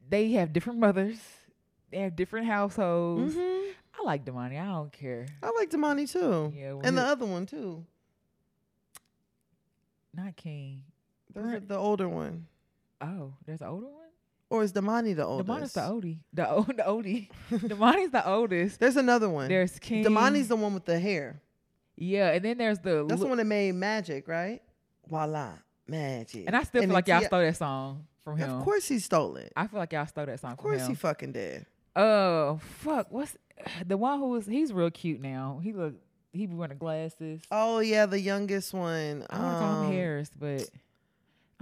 They have different mothers. They have different households. hmm I like Domani. I don't care. I like Domani too, Yeah, and the other one too. not King. The older one, Oh, there's an older one. or is Domani the oldest? Domani's the oldie. The old, the oldie. Domani's the oldest. There's another one. There's King. Domani's the one with the hair. yeah, and then there's the. That's the one that made Magic, right? Voila, Magic. and I still And feel like y'all T.I. stole that song from him. Of course he stole it. I feel like y'all stole that song Of course he fucking did. Oh fuck! What's the one who was? He's real cute now. He look. He be wearing the glasses. Oh yeah, the youngest one. I want to call him Um, Harris, but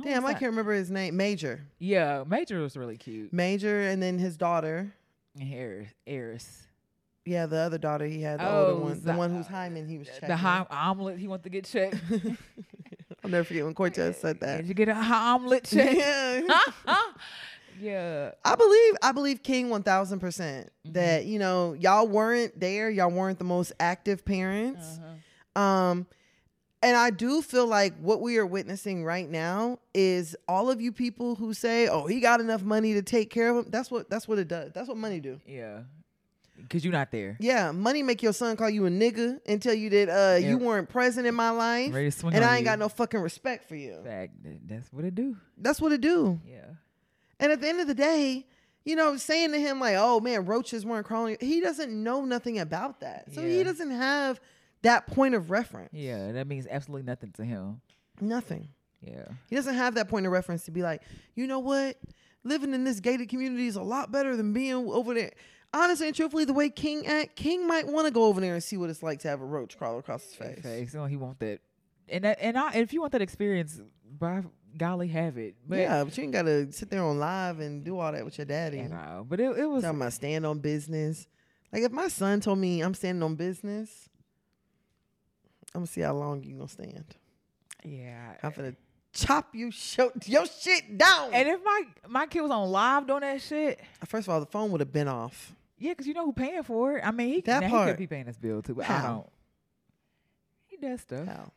Damn, I can't remember his name. Major. Yeah, Major was really cute. Major, and then his daughter. Harris, Harris, Yeah, the other daughter he had, the Oh, older one, the the- one whose hymen he was checking. the high omelet. He wanted to get checked. I'll never forget when Cortez said that. Did you get a omelet check? yeah. yeah. I believe I believe King one thousand percent Mm-hmm. that you know y'all weren't there, y'all weren't the most active parents. Uh-huh. Um, and I do feel like what we are witnessing right now is all of you people who say, "Oh, he got enough money to take care of him." That's what that's what it does. That's what money do. Yeah. Cause you're not there. Yeah, money make your son call you a nigga and tell you that uh you weren't present in my life, Ready to swing and I ain't you. got no fucking respect for you. Fact, that's what it do. That's what it do. Yeah. And at the end of the day, you know, saying to him like, "Oh man, roaches weren't crawling," he doesn't know nothing about that, so he doesn't have that point of reference. Yeah, that means absolutely nothing to him. Nothing. Yeah. He doesn't have that point of reference to be like, you know what? Living in this gated community is a lot better than being over there. Honestly and truthfully, the way King act, King might want to go over there and see what it's like to have a roach crawl across his face. face. So he want that, and that, and I, if you want that experience, by golly, have it. But yeah, but you ain't gotta sit there on live and do all that with your daddy. you uh, know, but it, it was Talking about stand on business. Like if my son told me I'm standing on business, I'm gonna see how long you gonna stand. yeah. I'm gonna chop you show, your shit down. And if my my kid was on live doing that shit, First of all, the phone would have been off. Yeah, because you know who paying for it. I mean, he That now he could be paying this bill too, but I don't. He does stuff. How?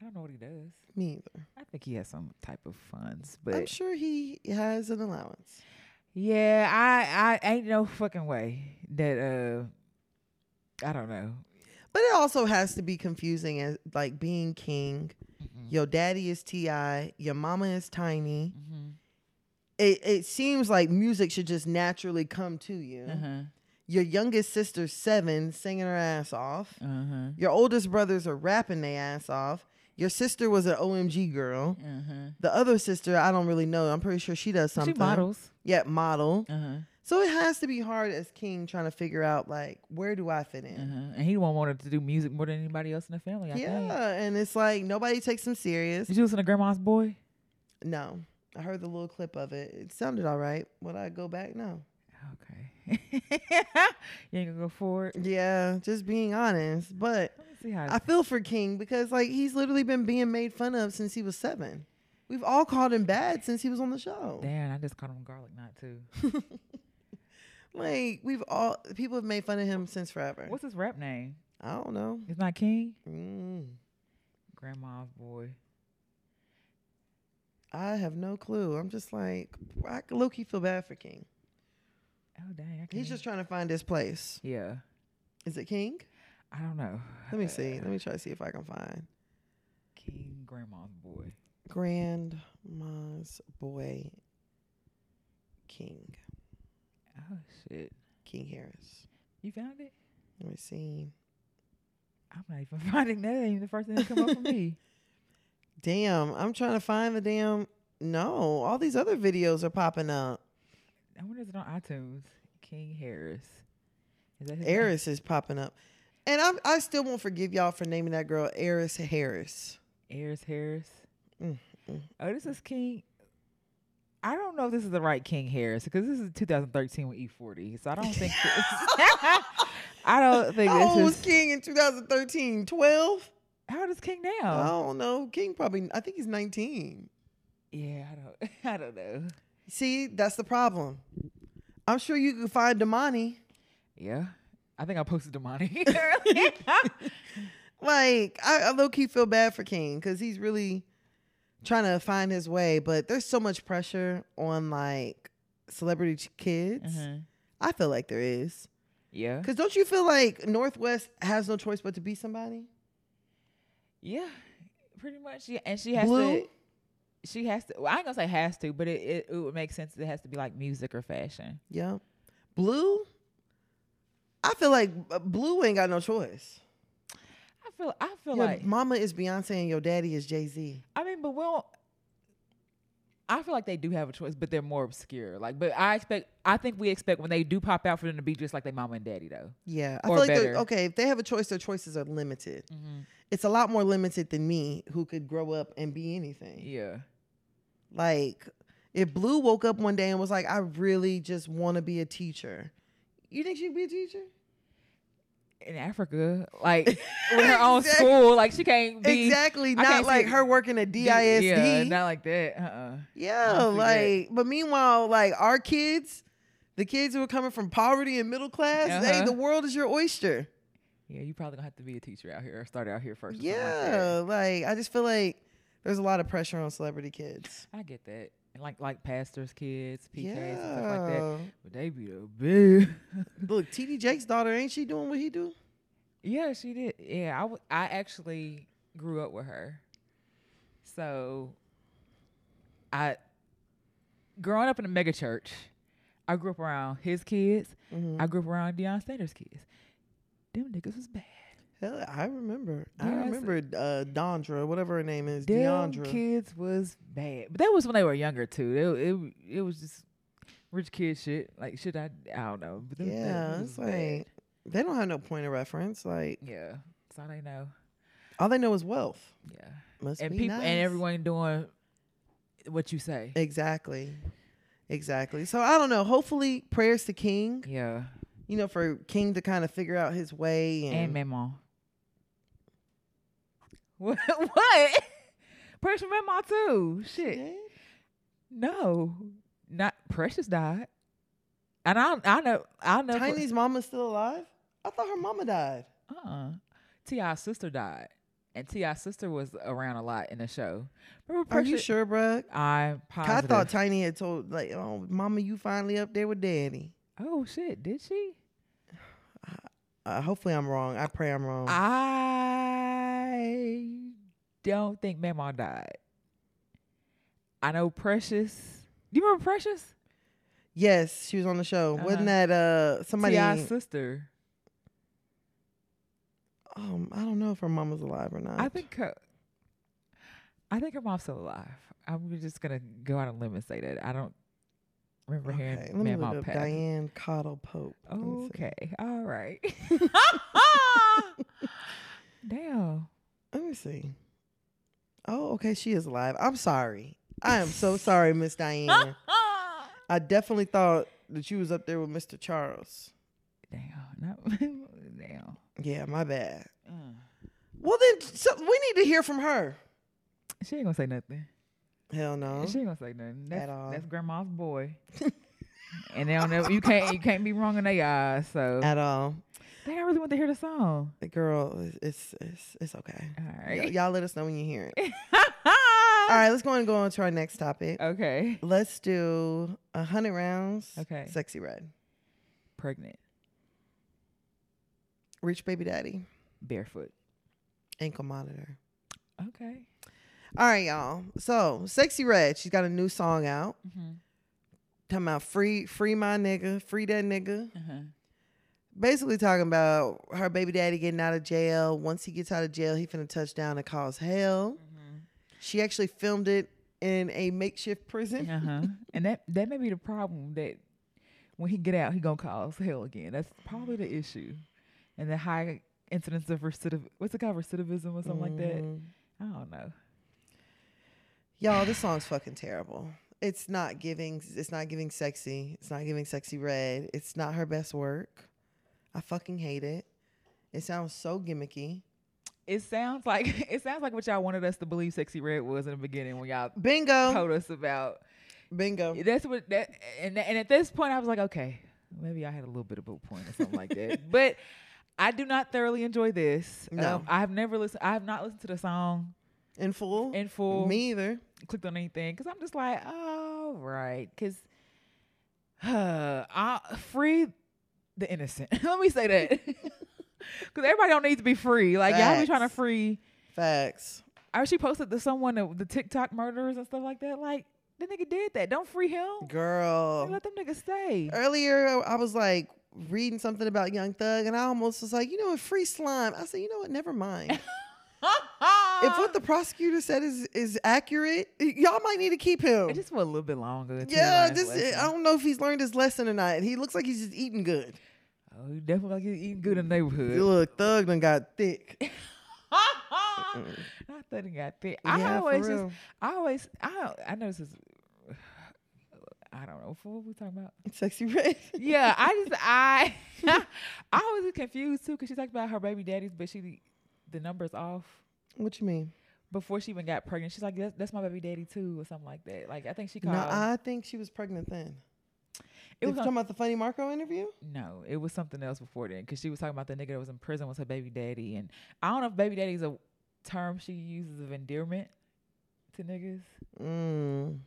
I don't know what he does. Me either. I think he has some type of funds, but I'm sure he has an allowance. yeah, I I ain't no fucking way that uh I don't know. But it also has to be confusing as like being king. Mm-hmm. Your daddy is Ti. Your mama is Tiny. Mm-hmm. It it seems like music should just naturally come to you. Uh-huh. Your youngest sister's seven, singing her ass off. Uh-huh. Your oldest brothers are rapping their ass off. Your sister was an OMG girl. Uh-huh. The other sister, I don't really know. I'm pretty sure she does something. She models. Yeah, model. Uh-huh. So it has to be hard as king trying to figure out like where do I fit in? Uh-huh. And he the one wanted to do music more than anybody else in the family, I yeah, think. and it's like nobody takes him serious. Did you listen to Grandma's Boy? No, I heard the little clip of it. It sounded all right. Would I go back? No. Okay. you ain't gonna go forward. Yeah, just being honest. But Let me see how I feel for King because like he's literally been being made fun of since he was seven. We've all called him bad since he was on the show. Damn, I just called him garlic knot too. Like we've all people have made fun of him since forever. What's his rap name? I don't know. It's not King? Mm, Grandma's boy. I have no clue. I'm just like I low key feel bad for King. Oh dang, I He's just trying to find his place. Yeah. Is it King? I don't know. Let me see. Let me try to see if I can find King Grandma's boy. Grandma's boy King. Oh shit. King Harris. You found it? Let me see. I'm not even finding that. Ain't even the first thing that come up for me. Damn, I'm trying to find the damn. No, all these other videos are popping up. I wonder if it's on iTunes. King Harris. Is that his name? Is popping up, and I I still won't forgive y'all for naming that girl Heiress Harris. Heiress Harris. Mm, mm. Oh, this is King. I don't know if this is the right King Harris because this is 2013 with E40. So I don't think this. I don't think How old this was. King in 2013? 12? How old is King now? I don't know. King probably. I think he's 19. Yeah, I don't. I don't know. See, that's the problem. I'm sure you could find Domani. Yeah, I think I posted Domani. Like, I, I low key feel bad for King because he's really trying to find his way, but there's so much pressure on like celebrity ch- kids. Mhm. I feel like there is. Yeah, Because don't you feel like North West has no choice but to be somebody? Yeah, pretty much. Yeah, and she has Blue? to. She has to. Well, I ain't gonna say has to, but it, it, it would make sense. It has to be like music or fashion. Yeah. Blue? I feel like uh, Blue ain't got no choice. I feel. I feel Your like. mama is Beyonce and your daddy is Jay Z. I mean, but well, I feel like they do have a choice, but they're more obscure. Like, but I expect, I think we expect when they do pop out for them to be just like their mama and daddy, though. Yeah. I Or feel like better. okay. If they have a choice, their choices are limited. Mm-hmm. It's a lot more limited than me, who could grow up and be anything. Yeah. Like, if Blue woke up one day and was like, I really just want to be a teacher, you think she'd be a teacher? In Africa, like with her own school, like she can't be exactly. Not like her working at DISD. Yeah, Yeah, not like that. Uh. uh I like, but meanwhile, like our kids, the kids who are coming from poverty and middle class, hey, Uh-huh. the world is your oyster. Yeah, you probably gonna have to be a teacher out here or start out here first. something like. Yeah, like I just feel like there's a lot of pressure on celebrity kids. I get that. Like like pastors' kids, PKs, and stuff like that. But they be the big. Look, TD Jakes' daughter, ain't she doing what he do? Yeah, she did. Yeah, I, w- I actually grew up with her. So I growing up in a mega church, I grew up around his kids. Mhm. I grew up around Deion Sanders' kids. Them niggas was bad. Hell, I remember. I remember uh, Dondra, whatever her name is, Deandra. kids was bad. But that was when they were younger too. It it, it was just rich kid shit. Like shit I I don't know. But Yeah, it's bad. like they don't have no point of reference. Like Yeah. That's all they know. all they know is wealth. Yeah. Must and be people nice. and everyone doing what you say. Exactly. Exactly. So I don't know. Hopefully, prayers to King. Yeah. You know, for King to kind of figure out his way and, And Mamaw. What? what? Precious Mamaw too. Shit. Yeah. No. Not Precious died. And I I know I know for- Tiny's mama's still alive. I thought her mama died. uh-uh. T.I.'s sister died. and T.I.'s sister was around a lot in the show. Remember Are you sure, 'Cause positive. I thought Tiny had told like, "Oh, Mama, you finally up there with Daddy." oh shit, did she? Uh, hopefully, I'm wrong. I pray I'm wrong. I don't think Mama died. I know Precious. Do you remember Precious? yes, she was on the show. Uh-huh. Wasn't that uh somebody? T.I.'s sister. Um, I don't know if her mom was alive or not. I think her, I think her mom's still alive. I'm just gonna go out on a limb and say that. I don't remember Okay, hearing let me look up. Diane Cottle Pope. Let me see. Okay, all right. Damn. Let me see. Oh, okay, she is alive. I'm sorry. I am so sorry, Miss Diane. I definitely thought that you was up there with Mr. Charles. Damn. Not, damn. Yeah, my bad. Mm. Well, then so we need to hear from her. She ain't gonna say nothing. Hell no. She ain't gonna say nothing. That's, At all. that's grandma's boy. and they don't never you can't you can't be wrong in their eyes. So At all. Dang, I really want to hear the song. The girl, it's it's it's, okay. All Y- y'all let us know when you hear it. All right, let's go and go on to our next topic. Okay. Let's do a hundred rounds. Okay. Sexyy Red. Pregnant. Rich baby daddy. Barefoot. Ankle monitor. Okay. All right, y'all. So Sexyy Red. She's got a new song out. Mm-hmm. Talking about free, free my nigga, free that nigga. Uh-huh. Basically talking about her baby daddy getting out of jail. Once he gets out of jail, he finna touch down and cause hell. She actually filmed it in a makeshift prison. Uh-huh. and that that may be the problem that when he get out, he gonna cause hell again. That's probably the issue. And the high incidence of recidiv what's it called, recidivism or something like that. Mhm. I don't know. Y'all, this song's fucking terrible. It's not giving. It's not giving sexy. It's not giving Sexyy Red. It's not her best work. I fucking hate it. It sounds so gimmicky. It sounds like it sounds like what y'all wanted us to believe Sexyy Red was in the beginning when y'all Bingo. told us about. Bingo. That's what that and and at this point I was like, okay, maybe I had a little bit of a point or something like that. But I do not thoroughly enjoy this. No. Um, I have never listened. I have not listened to the song In full. in full. Me either. clicked on anything because I'm just like, oh right, because uh, I free the innocent. Let me say that because everybody don't need to be free. Like y'all be trying to free. Facts. I actually posted to someone the, the TikTok murderers and stuff like that. Like the nigga did that. Don't free him. Girl. Let them niggas stay. Earlier, I was like reading something about Young Thug, and I almost was like, you know what, free slime. I said, you know what, never mind. if what the prosecutor said is is accurate, y'all might need to keep him. it just went a little bit longer. Yeah, learned this lesson. I don't know if he's learned his lesson or not. He looks like he's just eating good. Oh, he definitely like he's eating good in the neighborhood. You look, Thug done got thick. I thought he got thick. I yeah, for always just. I always I I know this is I don't know what we talking about. Sexyy Red. Yeah, I just I I was confused too because she talked about her baby daddies, but she the numbers off what you mean? before she even got pregnant. She's like, that's, that's my baby daddy too, or something like that. Like I think she called. No, I think she was pregnant then. it was talking about the funny Marco interview? no, it was something else before then because she was talking about the nigga that was in prison was her baby daddy, and I don't know if baby daddy is a term she uses of endearment to niggas, Mm.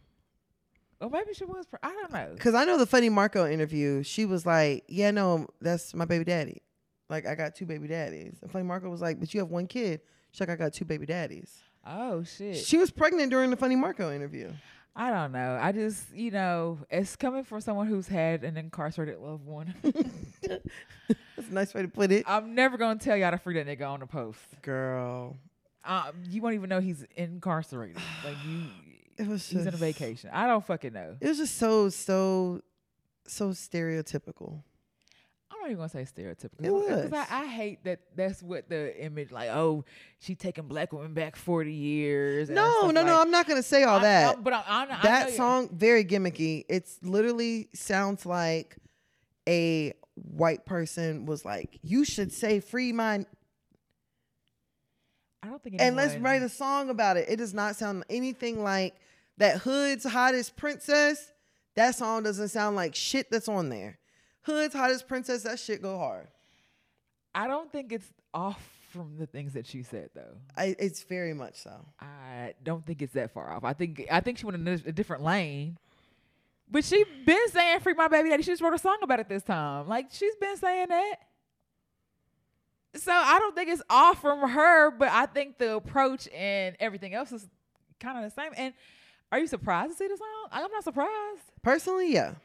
or maybe she was. Pre- I don't know. Cause I know the funny Marco interview. She was like, "Yeah, no, that's my baby daddy. Like I got two baby daddies." And funny Marco was like, "But you have one kid." She's like, "I got two baby daddies." Oh shit. She was pregnant during the funny Marco interview. I don't know. I just, you know, it's coming from someone who's had an incarcerated loved one. That's a nice way to put it, I'm never gonna tell y'all to free that nigga on the post. girl. Um, you won't even know he's incarcerated. Like you, It was he's just, on a vacation. I don't fucking know. It was just so so so stereotypical. I'm not even gonna say stereotypical. It was. because I, I hate that. That's what the image like. Oh, she taking black women back 40 years. and No, stuff no, no. I'm not gonna say all I- that. I- but I, I, I that song very gimmicky. It's literally sounds like a white person was like, "You should say free my I don't think. and let's write a song about it." It does not sound anything like that. Hood's hottest princess. That song doesn't sound like shit that's on there. Hood's hottest princess. That shit go hard. I don't think it's off from the things that she said, though. I, it's very much so. I don't think it's that far off. I think I think she went in a, a different lane. But she been saying "Free My Baby Daddy." She just wrote a song about it this time. Like she's been saying that. So I don't think it's off from her, but I think the approach and everything else is kind of the same. And are you surprised to see the song? I'm not surprised. Personally, yeah.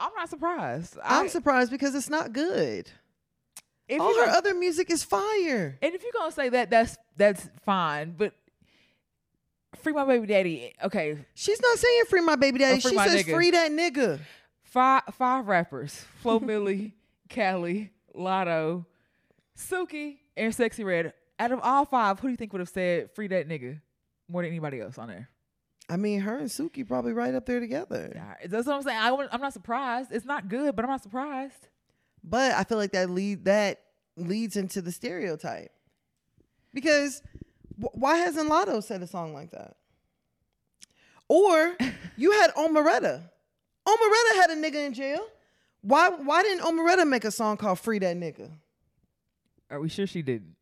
I'm not surprised. I'm I- surprised because it's not good. if All her other music is fire. And if you're gonna say that, that's that's fine. But free my baby daddy. Okay, She's not saying free my baby daddy. Oh, free she says nigga. free that nigga. five five rappers: Flo Milli, Callie, Latto, Suki, and Sexyy Red. Out of all five, who do you think would have said "free that nigga" more than anybody else on there? I mean, her and Suki probably right up there together. Yeah, That's what I'm saying. I, I'm not surprised. It's not good, but I'm not surprised. But I feel like that lead that leads into the stereotype. Because wh- why hasn't Latto said a song like that? Or you had Omeretta. Omeretta had a nigga in jail. Why why didn't Omeretta make a song called Free That Nigga? Are we sure she didn't?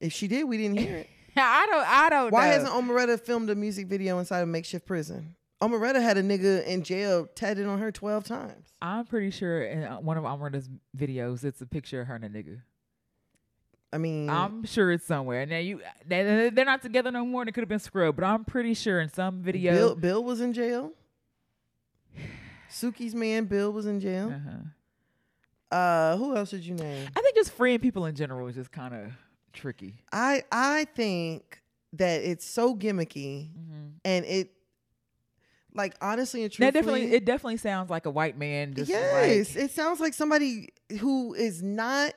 If she did, we didn't hear it. I don't. I don't. Why know. hasn't Omeretta filmed a music video inside a makeshift prison? Omeretta had a nigga in jail tatted on her 12 times. I'm pretty sure in uh, one of Omeretta's videos, it's a picture of her and a nigga. I mean, I'm sure it's somewhere. Now you, they, they're not together no more. and It could have been scrubbed, but I'm pretty sure in some video. Bill, Bill was in jail. Suki's man, Bill, was in jail. Uh-huh. Uh, who else did you name? I think just freeing people in general is just kind of tricky. I I think that it's so gimmicky Mm-hmm. and it, like honestly and That truthfully, definitely, it definitely sounds like a white man. Just yes, like, it sounds like somebody who is not,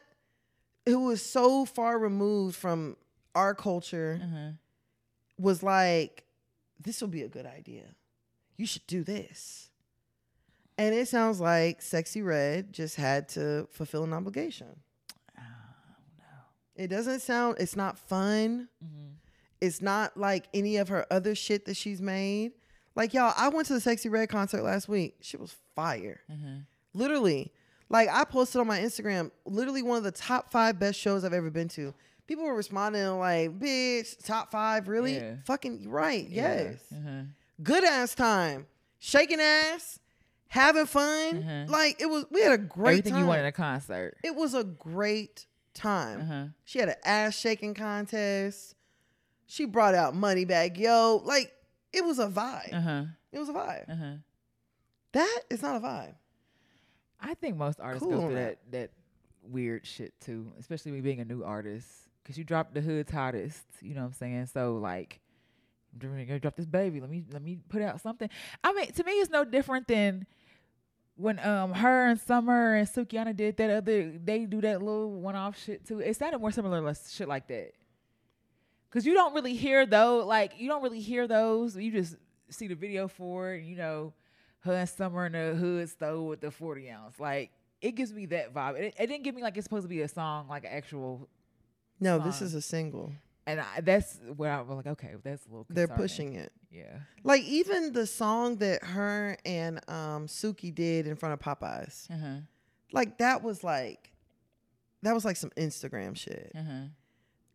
who is so far removed from our culture uh-huh. was like, this will be a good idea. You should do this. And it sounds like Sexyy Red just had to fulfill an obligation. It doesn't sound, it's not fun. Mhm. It's not like any of her other shit that she's made. Like, y'all, I went to the Sexyy Red concert last week. She was fire. Uh-huh. Literally. Like, I posted on my Instagram, literally one of the top five best shows I've ever been to. People were responding like, bitch, top five, really? Yeah. Fucking right. Yes. Uh-huh. Good ass time. Shaking ass, having fun. Mhm. Like, it was, we had a great Everything time. you want in a concert. it was a great time. Uh-huh. She had an ass shaking contest. She brought out Moneybagg Yo. Like it was a vibe. Uh-huh. It was a vibe. Uh-huh. That is not a vibe. I think most artists Cool go through that. that that weird shit too, especially me being a new artist. Cause you dropped the hood's hottest, you know what I'm saying? So like, I'm gonna drop this baby. Let me let me put out something. I mean, to me, it's no different than when um her and Summer and Sukihana did that other. They do that little one off shit too. It sounded more similar to shit like that. Cause you don't really hear though, like you don't really hear those. You just see the video for it. You know, her and Summer in the hood stole with the 40 ounce. Like it gives me that vibe. It, it didn't give me like it's supposed to be a song, like an actual. No, this is a single. And I, that's where I was like, okay, that's a little. They're pushing it. Yeah. Like even the song that her and um Suki did in front of Popeyes. Uh huh. Like that was like that was like some Instagram shit. Uh huh.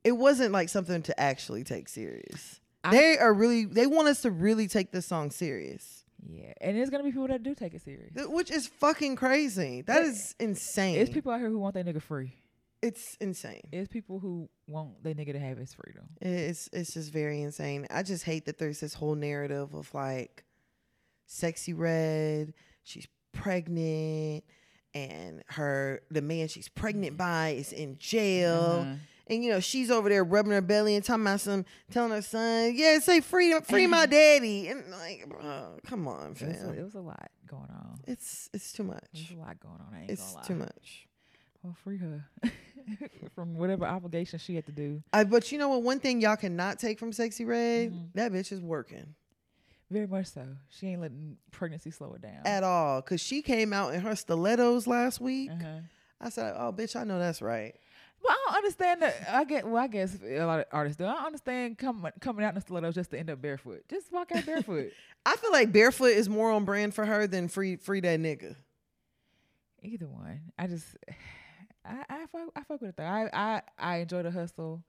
It wasn't like something to actually take serious. I- they are really they want us to really take this song serious. Yeah, and there's gonna be people that do take it serious. Which is fucking crazy. That is insane. It's people out here who want their nigga free. It's insane. It's people who want their nigga to have his freedom. It's it's just very insane. I just hate that there's this whole narrative of like Sexyy Red, she's pregnant, and her the man she's pregnant by is in jail. Uh-huh. And you know, she's over there rubbing her belly and talking about some telling her son, Yeah, say free free my daddy. And like, bro, come on, It was, a, fam. it was a lot going on. It's it's too much. There's a lot going on. It's gonna lie. too much. Well, free her from whatever obligation she had to do. I, but you know what? One thing y'all cannot take from Sexyy Red, Mhm. that bitch is working. Very much so. She ain't letting pregnancy slow her down. at all. Cause she came out in her stilettos last week. uh-huh. I said, "Oh, bitch, I know that's right." Well, I don't understand that. I get. Well, I guess a lot of artists do. I don't understand coming coming out in stilettos just to end up barefoot. Just walk out barefoot. I feel like barefoot is more on brand for her than free free that nigga. Either one. I just. I, I I fuck, I fuck with it though. I, I, I enjoy the hustle.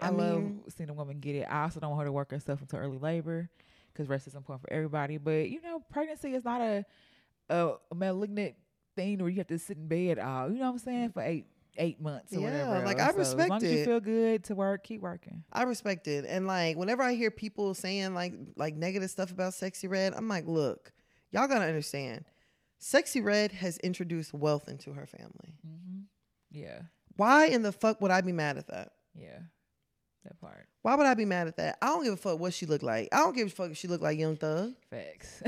I, I love mean- seeing a woman get it. I also don't want her to work herself into early labor because rest is important for everybody. But you know, pregnancy is not a a, malignant thing where you have to sit in bed all. You know what I'm saying for eight eight months or Yeah, whatever. like, else. I So as long respect as you feel good to work, keep working. I respect it. And like whenever I hear people saying like like negative stuff about Sexyy Red, I'm like, look, y'all gotta understand. Sexyy Red has introduced wealth into her family. hmm Yeah, Why in the fuck would I be mad at that? yeah, that part. Why would I be mad at that? I don't give a fuck what she looked like. I don't give a fuck if she looked like Young Thug. Facts.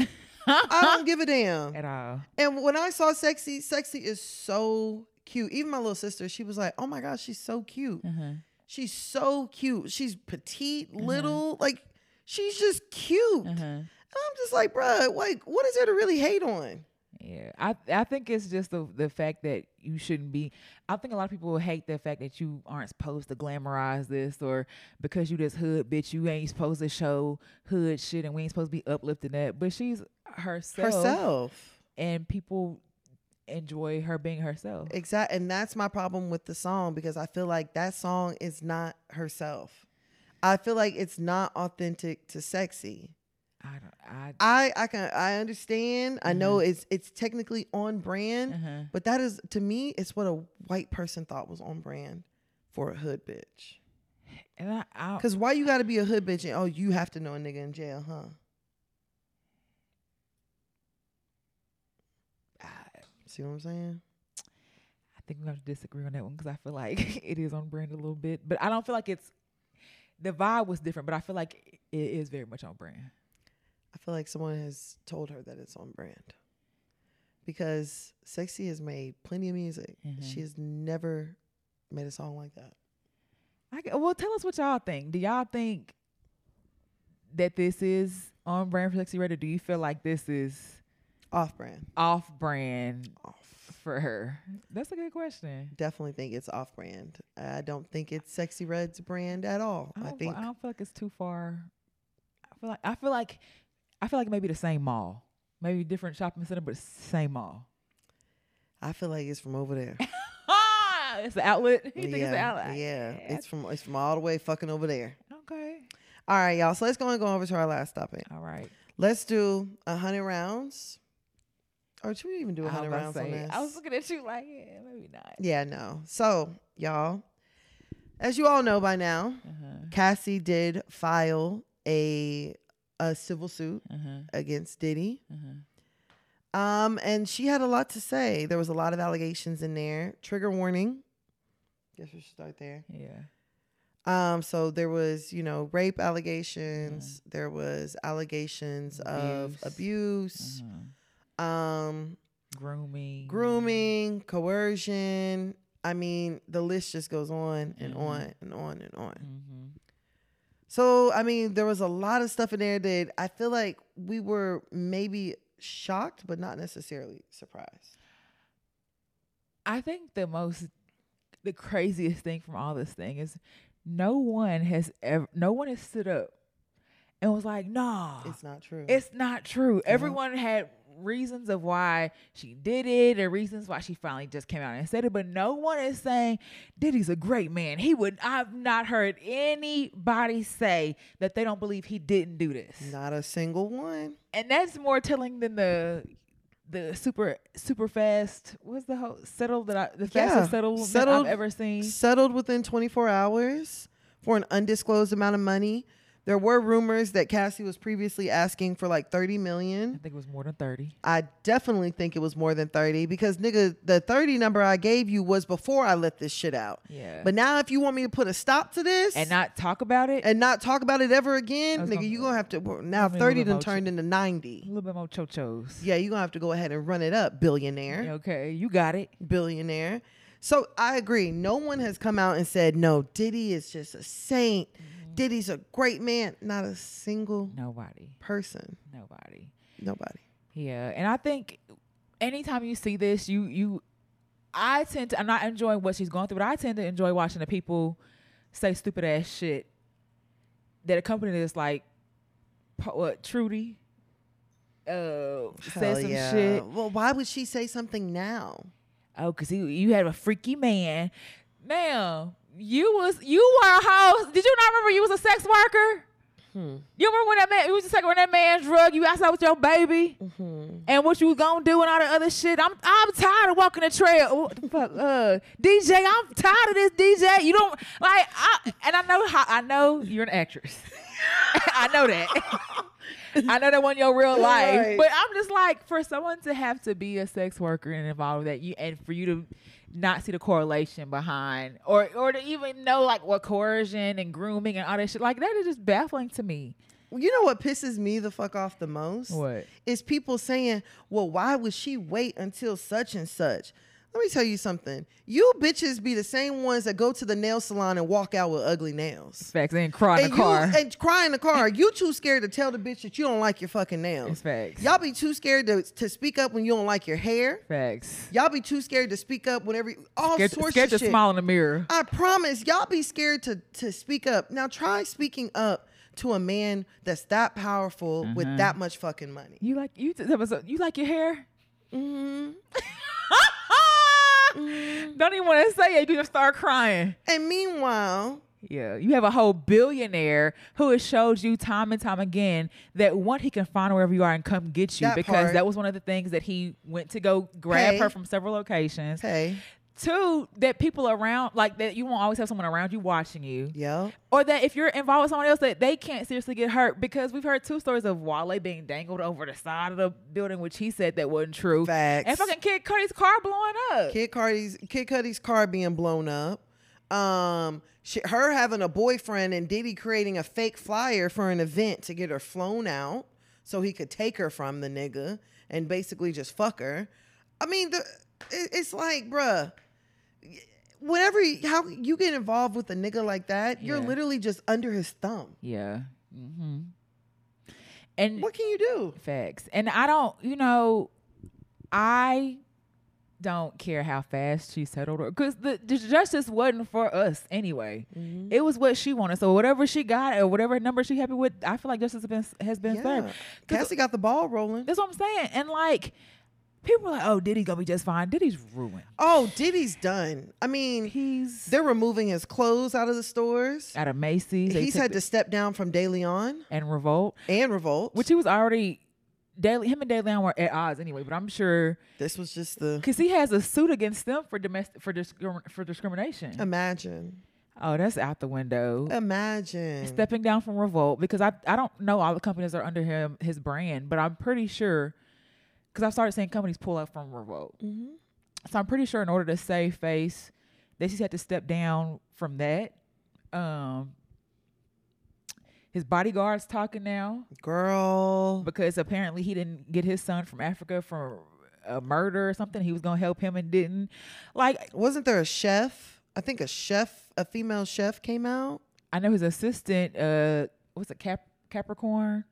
I don't give a damn. at all. And when I saw Sexyy, Sexyy is so cute. Even my little sister, she was like, "Oh my gosh, she's so cute. Uh-huh. She's so cute. She's petite, Uh-huh. little, like she's just cute." Uh-huh. And I'm just like, bruh, like, what is there to really hate on? Yeah, I I think it's just the the fact that you shouldn't be. I think a lot of people hate the fact that you aren't supposed to glamorize this, or because you this hood bitch, you ain't supposed to show hood shit, and we ain't supposed to be uplifting that. But she's herself, Herself. and people enjoy her being herself. Exactly. And that's my problem with the song because I feel like that song is not herself. I feel like it's not authentic to sexy. I don't. I. I I can I understand. I know it's it's technically on brand, Uh-huh. but that is to me it's what a white person thought was on brand for a hood bitch. And I. Cuz why you got to be a hood bitch and oh you have to know a nigga in jail, huh? I, See what I'm saying? I think we have to disagree on that one because I feel like it is on brand a little bit, but I don't feel like it's. The vibe was different, but I feel like it is very much on brand. I feel like someone has told her that it's on brand. Because Sexyy has made plenty of music. Mhm. She has never made a song like that. I well, tell us what y'all think. Do y'all think that this is on brand for Sexyy Red, or do you feel like this is Off brand. off brand Off. for her? That's a good question. Definitely think it's off brand. I don't think it's Sexyy Red's brand at all. I I, think I don't feel like it's too far. I feel like I feel like I feel like maybe the same mall, maybe different shopping center, but same mall. I feel like it's from over there. It's the outlet. You think yeah, it's the outlet? yeah. It's from it's from all the way fucking over there. okay. All right, y'all. So let's go and go over to our last topic. All right. Let's do a hundred rounds. Or should we even do a hundred rounds on this? I was looking at you like, yeah, maybe not. Yeah, no. So, y'all, as you all know by now, Uh-huh. Cassie did file a a civil suit Uh-huh. against Diddy. Uh-huh. Um, and she had a lot to say. There was a lot of allegations in there. Trigger warning. Guess we should start there. Yeah. Um, so there was, you know, rape allegations. There was allegations of abuse. Um, Grooming. grooming, coercion. I mean, the list just goes on and on and on and on. Mm-hmm. So, I mean, there was a lot of stuff in there that I feel like we were maybe shocked, but not necessarily surprised. I think the most, the craziest thing from all this thing is no one has ever, no one has stood up and was like, nah, It's not true. it's not true. Everyone had reasons of why she did it or reasons why she finally just came out and said it, but no one is saying Diddy's a great man. He would, I've not heard anybody say that they don't believe he didn't do this. not a single one. and that's more telling than the the super super fast. What's the whole settled that I the Yeah, fastest settlement settled- I've ever seen? Settled within 24 hours for an undisclosed amount of money. There were rumors that Cassie was previously asking for like 30 million. I think it was more than thirty. I definitely think it was more than 30 because nigga, the 30 number I gave you was before I let this shit out. Yeah, But now if you want me to put a stop to this and not talk about it. and not talk about it ever again, nigga, you gonna have to well, now Give me a 30 little done turned into 90. a little bit more chochos. Yeah, you're gonna have to go ahead and run it up, billionaire. Okay, you got it. Billionaire. So I agree. No one has come out and said, no, Diddy is just a saint. Mm-hmm. Diddy's a great man. Not a single Nobody. person. Nobody. Nobody. Yeah, and I think anytime you see this, you you, I tend to. I'm not enjoying what she's going through, but I tend to enjoy watching the people say stupid ass shit that accompany this, like what Trudy uh said some yeah. shit. Well, why would she say something now? Oh, cause he, you had a freaky man. Now you was you were a hoe. Did you not remember you was a sex worker? Hmm. You remember when that man, you was just like when that man drug you outside with your baby, Mm-hmm. and what you was gonna do and all the other shit. I'm I'm tired of walking the trail. What the fuck, uh, DJ, I'm tired of this DJ. You don't like, I, and I know how I know you're an actress. I know that. I know that wasn't your real life, Right. but I'm just like for someone to have to be a sex worker and involved with that, you and for you to not see the correlation behind, or or to even know like what coercion and grooming and all that shit, like that is just baffling to me. You know what pisses me the fuck off the most? What? Is people saying, well, why would she wait until such and such? Let me tell you something. You bitches be the same ones that go to the nail salon and walk out with ugly nails. Facts. And cry in and the car. You, and cry in the car. You too scared to tell the bitch that you don't like your fucking nails. It's facts. Y'all be too scared to, to speak up when you don't like your hair. Facts. Y'all be too scared to speak up whenever all Scared, sorts scared of to smile in the mirror. I promise, y'all be scared to to speak up. Now try speaking up to a man that's that powerful Uh-huh. with that much fucking money. You like you? That was a, you like your hair? hmm Don't even want to say it. You just start crying. And meanwhile, Yeah, you have a whole billionaire who has showed you time and time again that one he can find wherever you are and come get you That because part. that was one of the things that he went to go grab Hey. her from several locations. hey, Two, that people around like that you won't always have someone around you watching you. Yeah. Or that if you're involved with someone else, that they can't seriously get hurt because we've heard two stories of Wale being dangled over the side of the building, which he said that wasn't true. facts. And fucking Kid Cudi's car blowing up. Kid Cardi's Kid Cudi's car being blown up. Um, she, her having a boyfriend and Diddy creating a fake flyer for an event to get her flown out so he could take her from the nigga and basically just fuck her. I mean, the it, it's like, bruh. Whenever how you get involved with a nigga like that, you're literally just under his thumb. Yeah. Mm-hmm. And What can you do? facts. And I don't, you know, I don't care how fast she settled her because the, the justice wasn't for us anyway. Mm-hmm. It was what she wanted. So whatever she got or whatever number she happy with, I feel like justice has been has been Yeah. served. Cassie got the ball rolling. That's what I'm saying. And like, people are like, "Oh, Diddy gonna be just fine." Diddy's ruined. Oh, Diddy's done. I mean, He's they're removing his clothes out of the stores. out of Macy's. They He's had to step down from De Leon and Revolt, and Revolt. which he was already. Daily, him and De Leon were at odds anyway, but I'm sure this was just the because he has a suit against them for domestic for discrim- for discrimination. imagine. oh, that's out the window. Imagine. Stepping down from Revolt because I I don't know all the companies that are under him his brand, but I'm pretty sure because I've started seeing companies pull out from Revolt. Mhm. So I'm pretty sure in order to save face, they just had to step down from that. Um, his bodyguard's talking now Girl. because apparently he didn't get his son from Africa for a murder or something. He was gonna help him and didn't. Like Wasn't there a chef? I think a chef, a female chef came out. I know his assistant, uh, what's it, Cap Capricorn,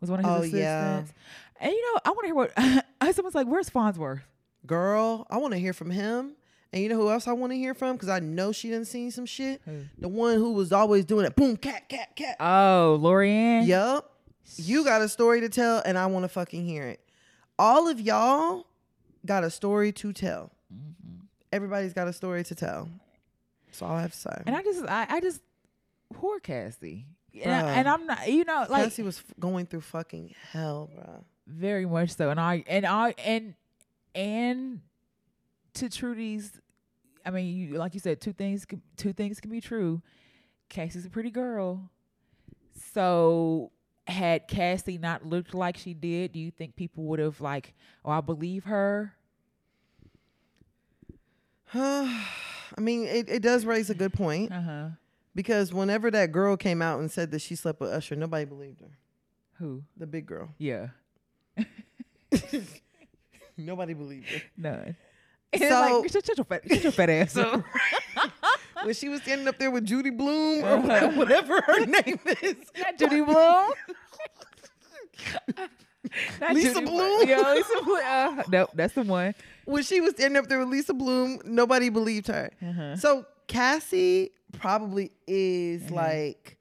was one of his Oh, assistants. yeah. And you know, I want to hear what I someone's like. Where's Fonzworth? Girl, I want to hear from him. And you know who else I want to hear from? Because I know she done seen some shit. Who? The one who was always doing it. Boom, cat, cat, cat. Oh, Lorianne. Yup. You got a story to tell, and I want to fucking hear it. All of y'all got a story to tell. Mm-hmm. Everybody's got a story to tell. That's all I have to say. And I just, I, I just, poor Cassie. And, I, and I'm not, you know, like Cassie was f- going through fucking hell, bro. Very much so. And I, and I, and, and to Trudy's, I mean, you, like you said, two things, can- two things can be true. Cassie's a pretty girl. So had Cassie not looked like she did, do you think people would have like, oh, I believe her? I mean, it, it does raise a good point Uh huh. because whenever that girl came out and said that she slept with Usher, nobody believed her. Who? The big girl. Yeah. Nobody believed her. None. So- like, shut, shut your fat, shut your fat ass up. when she was standing up there with Judy Bloom or Uh-huh. whatever her name is. Not Judy Bloom. Not Lisa Judy Bloom? Yeah, Lisa Bloom. Uh, nope, that's the one. When she was standing up there with Lisa Bloom, nobody believed her. Uh-huh. So Cassie probably is Mhm. like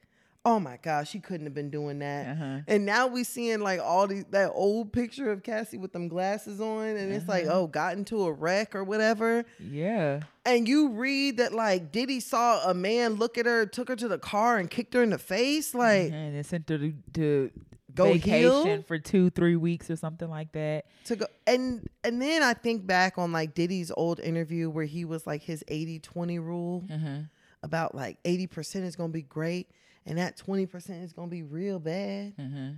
Oh my gosh, she couldn't have been doing that. Uh-huh. And now we seeing like all these that old picture of Cassie with them glasses on, and it's like, Uh-huh. oh, got into a wreck or whatever. Yeah. And you read that like Diddy saw a man look at her, took her to the car, and kicked her in the face. Like and then sent her to, to Go vacation heal? for two, three weeks or something like that. to go and and then I think back on like Diddy's old interview where he was like his 80-20 rule Uh-huh. about like 80% is gonna be great and that 20% is gonna be real bad. Uh-huh.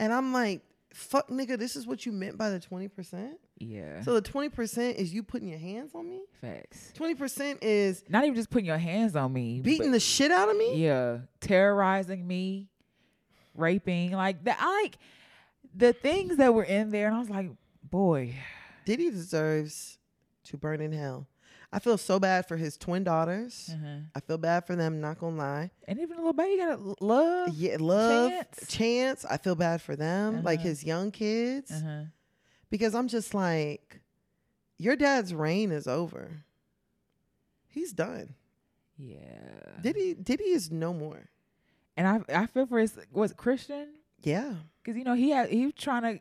And I'm like, fuck nigga, this is what you meant by the 20%? Yeah. So the 20% is you putting your hands on me? Facts. 20% is Not even just putting your hands on me. beating the shit out of me? Yeah, terrorizing me, raping, like that. I like the things that were in there, and I was like, boy, Diddy deserves to burn in hell. I feel so bad for his twin daughters. uh-huh. I feel bad for them, not gonna lie. and even a little baby got to love. Yeah, love, Chance. chance. I feel bad for them, like Uh-huh. his young kids, Uh-huh. because I'm just like, your dad's reign is over. He's done. Yeah. Diddy, Diddy is no more. and I I feel for his was Christian Yeah, because you know he had he was trying to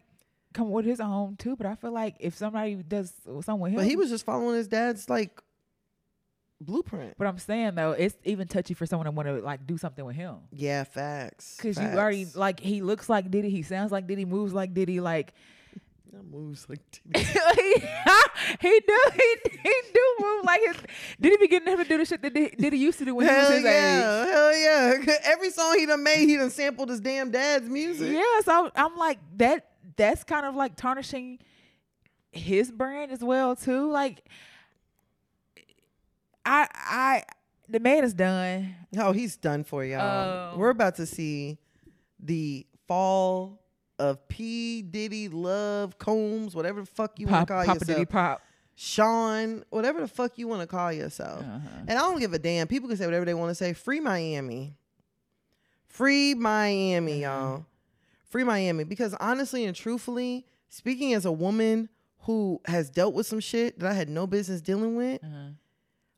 come with his own too, but I feel like if somebody does something with him, but he was just following his dad's like blueprint. But I'm saying though, it's even touchy for someone to want to like do something with him. Yeah, facts. Cause you already like he looks like Diddy, he sounds like Diddy, moves like Diddy, like That moves like Diddy. he, he do he, he do move like his. Did he be getting him to do the shit that Diddy, Diddy used to do when he was Hell his age? yeah, hell yeah. Every song he done made, he done sampled his damn dad's music. Yeah, so I'm like that. That's kind of like tarnishing his brand as well too. Like, I I the man is done. Oh, he's done for y'all. Um, We're about to see the fall of P Diddy Love Combs, whatever the fuck you want to call Papa yourself. Diddy Pop. Sean, whatever the fuck you want to call yourself. Uh-huh. And I don't give a damn. People can say whatever they want to say. Free Miami. Free Miami, Mhm. y'all. Free Miami. Because honestly and truthfully, speaking as a woman who has dealt with some shit that I had no business dealing with, Uh-huh.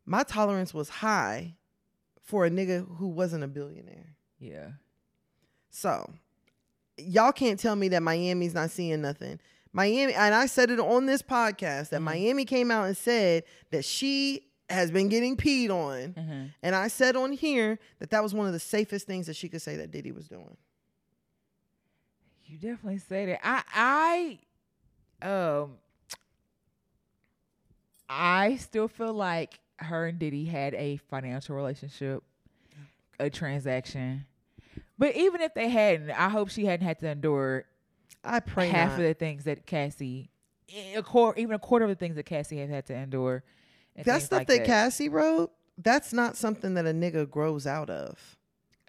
my tolerance was high for a nigga who wasn't a billionaire. Yeah. So, y'all can't tell me that Miami's not seeing nothing. Miami, and I said it on this podcast that Mhm. Miami came out and said that she has been getting peed on. Uh-huh. And I said on here that that was one of the safest things that she could say that Diddy was doing. You definitely say that. I I um I still feel like her and Diddy had a financial relationship, a transaction. But even if they hadn't, I hope she hadn't had to endure I pray half not. of the things that Cassie, a quarter, even a quarter of the things that Cassie has had to endure. that stuff like that Cassie wrote, that's not something that a nigga grows out of.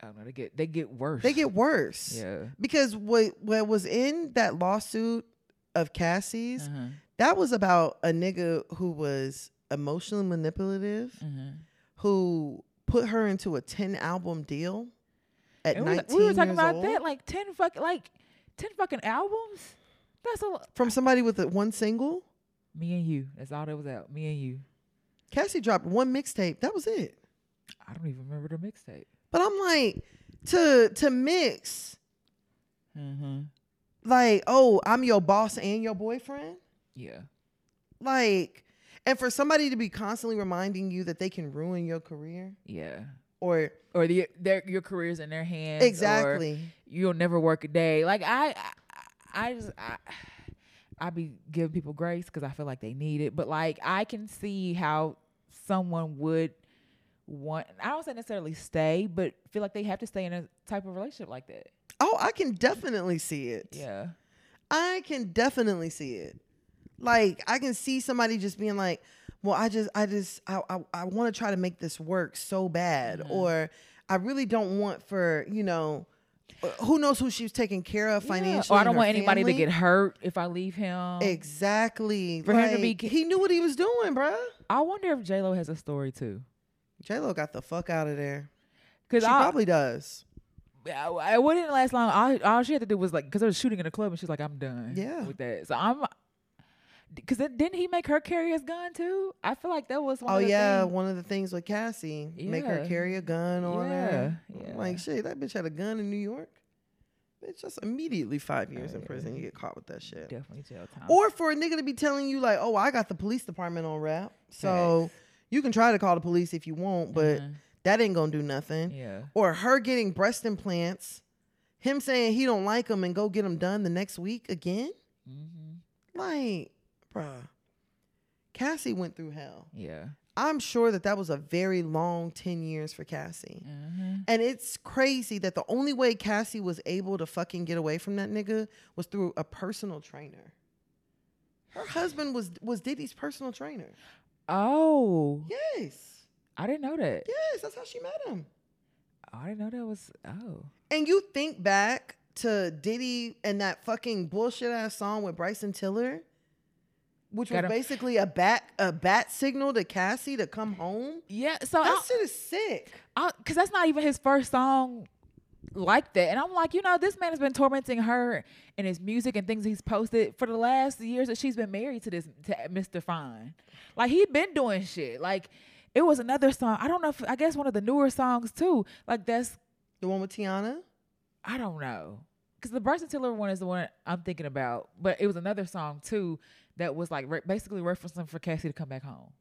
I don't know. They get they get worse. They get worse. yeah. Because what what was in that lawsuit of Cassie's, Uh-huh. that was about a nigga who was emotionally manipulative, Uh-huh. who put her into a 10 album deal at And we, 19 we were talking about old that like ten fucking like ten fucking albums. That's a from somebody with a, one single. Me and you. That's all that was out. Me and you. Cassie dropped one mixtape. That was it. I don't even remember the mixtape. But I'm like, to to mix Mm-hmm. like, oh, I'm your boss and your boyfriend. Yeah. Like, and for somebody to be constantly reminding you that they can ruin your career Yeah. or Or the their your career's in their hands. or exactly. you'll never work a day. Like I, I, I just I, I be giving people grace because I feel like they need it. But like I can see how someone would want. I don't say necessarily stay, but feel like they have to stay in a type of relationship like that. Oh, I can definitely see it. Yeah. I can definitely see it. Like I can see somebody just being like, "Well, I just, I just, I, I, I want to try to make this work so bad," Mhm. or I really don't want for you know, uh, who knows who she's taking care of Yeah. financially. Or I don't want anybody family. to get hurt if I leave him. exactly For him to be he knew what he was doing, bruh. I wonder if J Lo has a story too. J Lo got the fuck out of there. Because She I, probably does. I, I wouldn't last long. All, all she had to do was like, because there was shooting in a club, and she's like, "I'm done." Yeah. with that. So I'm. because didn't he make her carry his gun too? I feel like that was one. Oh of the yeah, things. one of the things with Cassie, make her carry a gun on her. Yeah, Like yeah. shit, that bitch had a gun in New York. Bitch, just immediately five years in yeah. prison. You get caught with that shit. definitely jail time. Or for a nigga to be telling you like, oh, I got the police department on rap, so you can try to call the police if you want, but Mhm. that ain't gonna do nothing. yeah, Or her getting breast implants, him saying he don't like them and go get them done the next week again. hmm Like, bruh, Cassie went through hell. yeah, I'm sure that that was a very long 10 years for Cassie. hmm And it's crazy that the only way Cassie was able to fucking get away from that nigga was through a personal trainer. Her husband was was Diddy's personal trainer. Oh, Yes. I didn't know that. Yes, that's how she met him. Oh, I didn't know that was. Oh, And you think back to Diddy and that fucking bullshit ass song with Bryson Tiller, which was him. basically a bat a bat signal to Cassie to come home. yeah. So That I, shit is sick. because that's not even his first song like that. And I'm like, you know, this man has been tormenting her in his music and things he's posted for the last years that she's been married to this to Mr. Fine. Like he'd been doing shit. Like it was another song. I don't know if I guess one of the newer songs too. Like that's The one with Tiana. I don't know. Cause the Bryson Tiller one is the one I'm thinking about, but it was another song too that was like re- basically referencing for Cassie to come back home.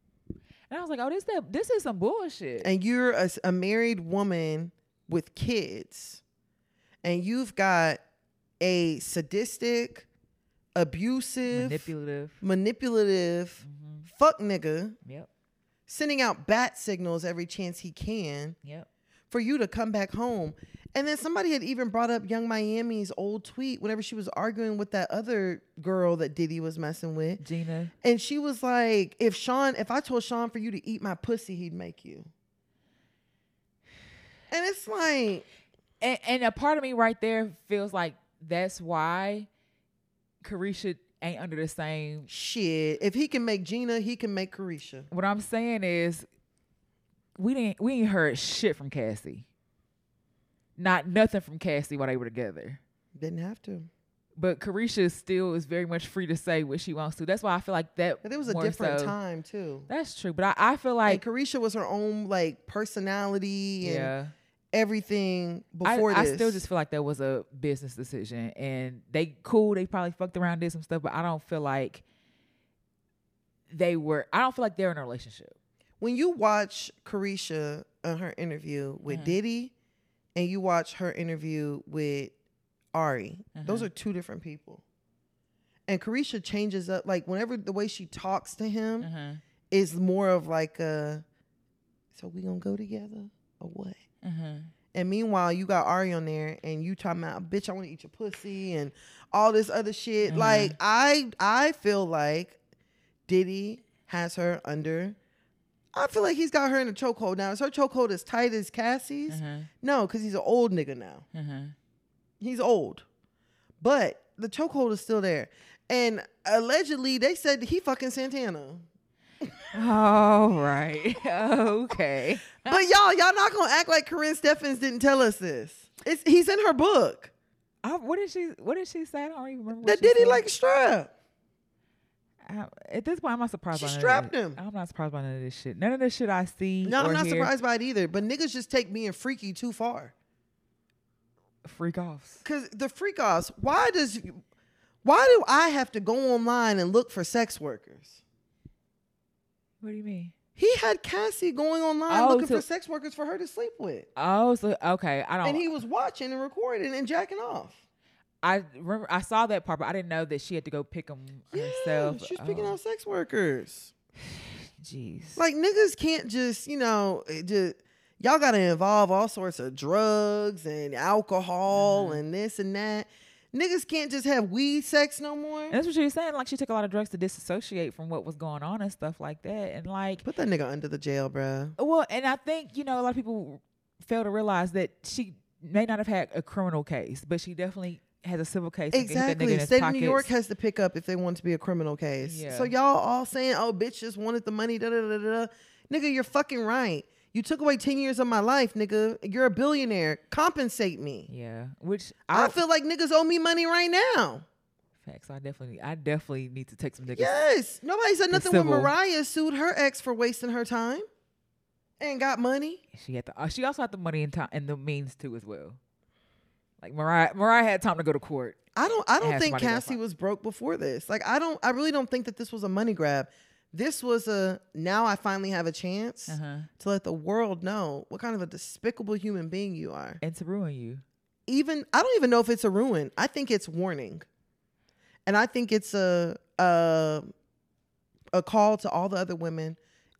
And I was like, oh, this that this is some bullshit. and you're a married woman with kids and you've got a sadistic abusive Manipulative. manipulative hmm fuck nigga Yep. sending out bat signals every chance he can Yep. for you to come back home and then somebody had even brought up young miami's old tweet whenever she was arguing with that other girl that diddy was messing with Gina. and she was like if sean if i told sean for you to eat my pussy he'd make you and it's like and, and a part of me right there feels like that's why Caresha ain't under the same. Shit, if he can make Gina, he can make Caresha. What I'm saying is, we didn't we ain't heard shit from Cassie. Not nothing from Cassie while they were together. Didn't have to. But Caresha still is very much free to say what she wants to. That's why I feel like that. But it was a different so- time too. That's true, but I, I feel like Like Caresha was her own like personality and yeah. Everything I, before I this. still just feel like that was a business decision, and they cool. They probably fucked around, did some stuff, but I don't feel like they were. I don't feel like they're in a relationship. when you watch Caresha on her interview with Mhm. Diddy, and you watch her interview with Ari, those Mhm. are two different people. And Caresha changes up like whenever the way she talks to him Uh-huh. is more of like a, so we gonna go together or what? Uh-huh. And meanwhile, you got Ari on there, and you talking about, bitch, I want to eat your pussy and all this other shit. Mhm. Like I, I feel like Diddy has her under. I feel like he's got her in a chokehold now. Is her chokehold as tight as Cassie's? Uh-huh. No, because he's an old nigga now. Uh-huh. He's old, but the chokehold is still there. And allegedly, they said he fucking Santana. All right. okay. But y'all, y'all not gonna act like Karrine Steffans didn't tell us this. It's he's in her book. I, what did she? What did she say? I don't even remember. That she Diddy like strap. I, at this point, I'm not surprised. She by strapped him. I'm not surprised by none of this shit. None of this shit I see. No, I'm not hear, surprised by it either. But niggas just take being freaky too far. Freak offs. Cause the freak offs. Why does why do I have to go online and look for sex workers? What do you mean? He had Cassie going online Oh, looking so- for sex workers for her to sleep with. Oh, so okay. I don't. And he was watching and recording and jacking off. I remember I saw that part, but I didn't know that she had to go pick them herself. Yeah, she's picking Oh, out sex workers. Jeez. Like niggas can't just, you know, just y'all gotta involve all sorts of drugs and alcohol Mhm. and this and that. Niggas can't just have weed sex no more. And that's what she was saying. Like she took a lot of drugs to disassociate from what was going on and stuff like that. And like, Put that nigga under the jail, bro. well, and I think you know a lot of people fail to realize that she may not have had a criminal case, but she definitely has a civil case. and that nigga in Exactly. State of New York has to pick up if they want to be a criminal case. Yeah. So y'all all saying, "Oh, bitch just wanted the money." Da da da da. da. Nigga, you're fucking right. You took away ten years of my life, nigga. You're a billionaire. Compensate me. Yeah, which I, I, feel like niggas owe me money right now. Facts. I definitely, I definitely need to take some niggas. Yes. Nobody said nothing when. Mariah sued her ex for wasting her time and got money. She had the, uh, she also had the money and time and the means too as well. Like Mariah, Mariah had time to go to court. I don't I don't think Cassie was broke before this. Like I don't I really don't think that this was a money grab. This was a now I finally have a chance Uh-huh. to let the world know what kind of a despicable human being you are. And to ruin you. Even I don't even know if it's a ruin. I think it's warning. And I think it's a a a call to all the other women.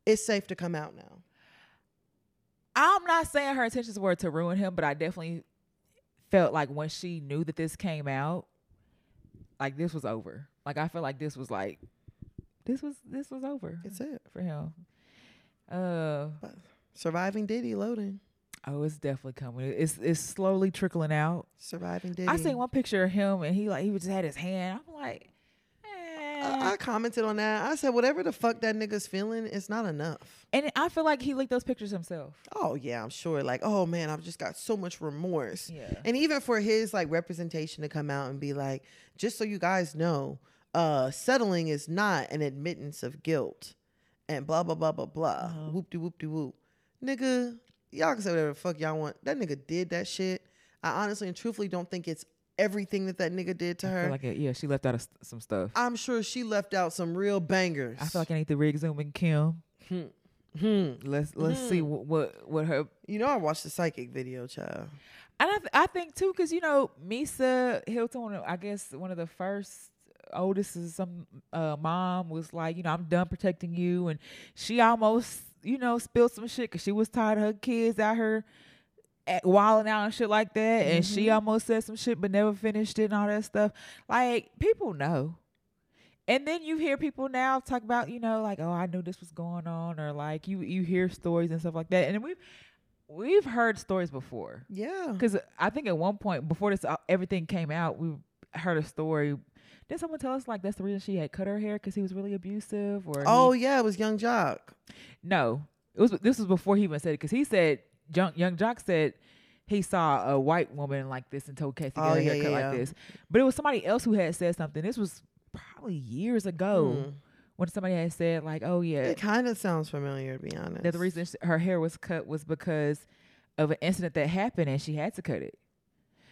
It's safe to come out now. I'm not saying her intentions were to ruin him, but I definitely felt like when she knew that this came out, like this was over. Like I feel like this was like this was this was over It's it. for him. Uh Surviving Diddy loading. oh, it's definitely coming. It's it's slowly trickling out. Surviving Diddy. I seen one picture of him and he like he just had his hand. I'm like, eh. I, I commented on that. I said, whatever the fuck that nigga's feeling, it's not enough. and I feel like he leaked those pictures himself. Oh yeah, I'm sure. Like, oh man, I've just got so much remorse. Yeah. And even for his like representation to come out and be like, just so you guys know, uh, settling is not an admittance of guilt, and blah blah blah blah blah. Whoop de whoop de whoop, nigga. Y'all can say whatever the fuck y'all want. That nigga did that shit. I honestly and truthfully don't think it's everything that that nigga did to her. like it, yeah, she left out of s- some stuff. I'm sure she left out some real bangers. I feel like I need to re-examine Kim. Hmm. Hmm. Let's let's see Mhm. what, what what her You know, I watched the psychic video, child. and I, th- I think too because you know Misa Hylton, I guess one of the first oldest is some uh, mom was like, you know, I'm done protecting you, and she almost you know spilled some shit because she was tired of her kids out here at, wilding out and shit like that, and she Mhm. almost said some shit but never finished it and all that stuff. Like people know. And then you hear people now talk about, you know, like, oh, I knew this was going on, or like you you hear stories and stuff like that. And we've we've heard stories before. Yeah. Because I think at one point before this uh, everything came out, we heard a story. Did someone tell us like that's the reason she had cut her hair because he was really abusive? Or he- Oh yeah, it was Yung Joc. no, it was this was before he even said it because he said young Yung Joc said he saw a white woman like this and told Cassie to get Oh, her yeah, haircut yeah, like this, but it was somebody else who had said something. This was probably years ago Hmm. when somebody had said like, oh yeah, It kind of sounds familiar, to be honest. that the reason sh- her hair was cut was because of an incident that happened and she had to cut it.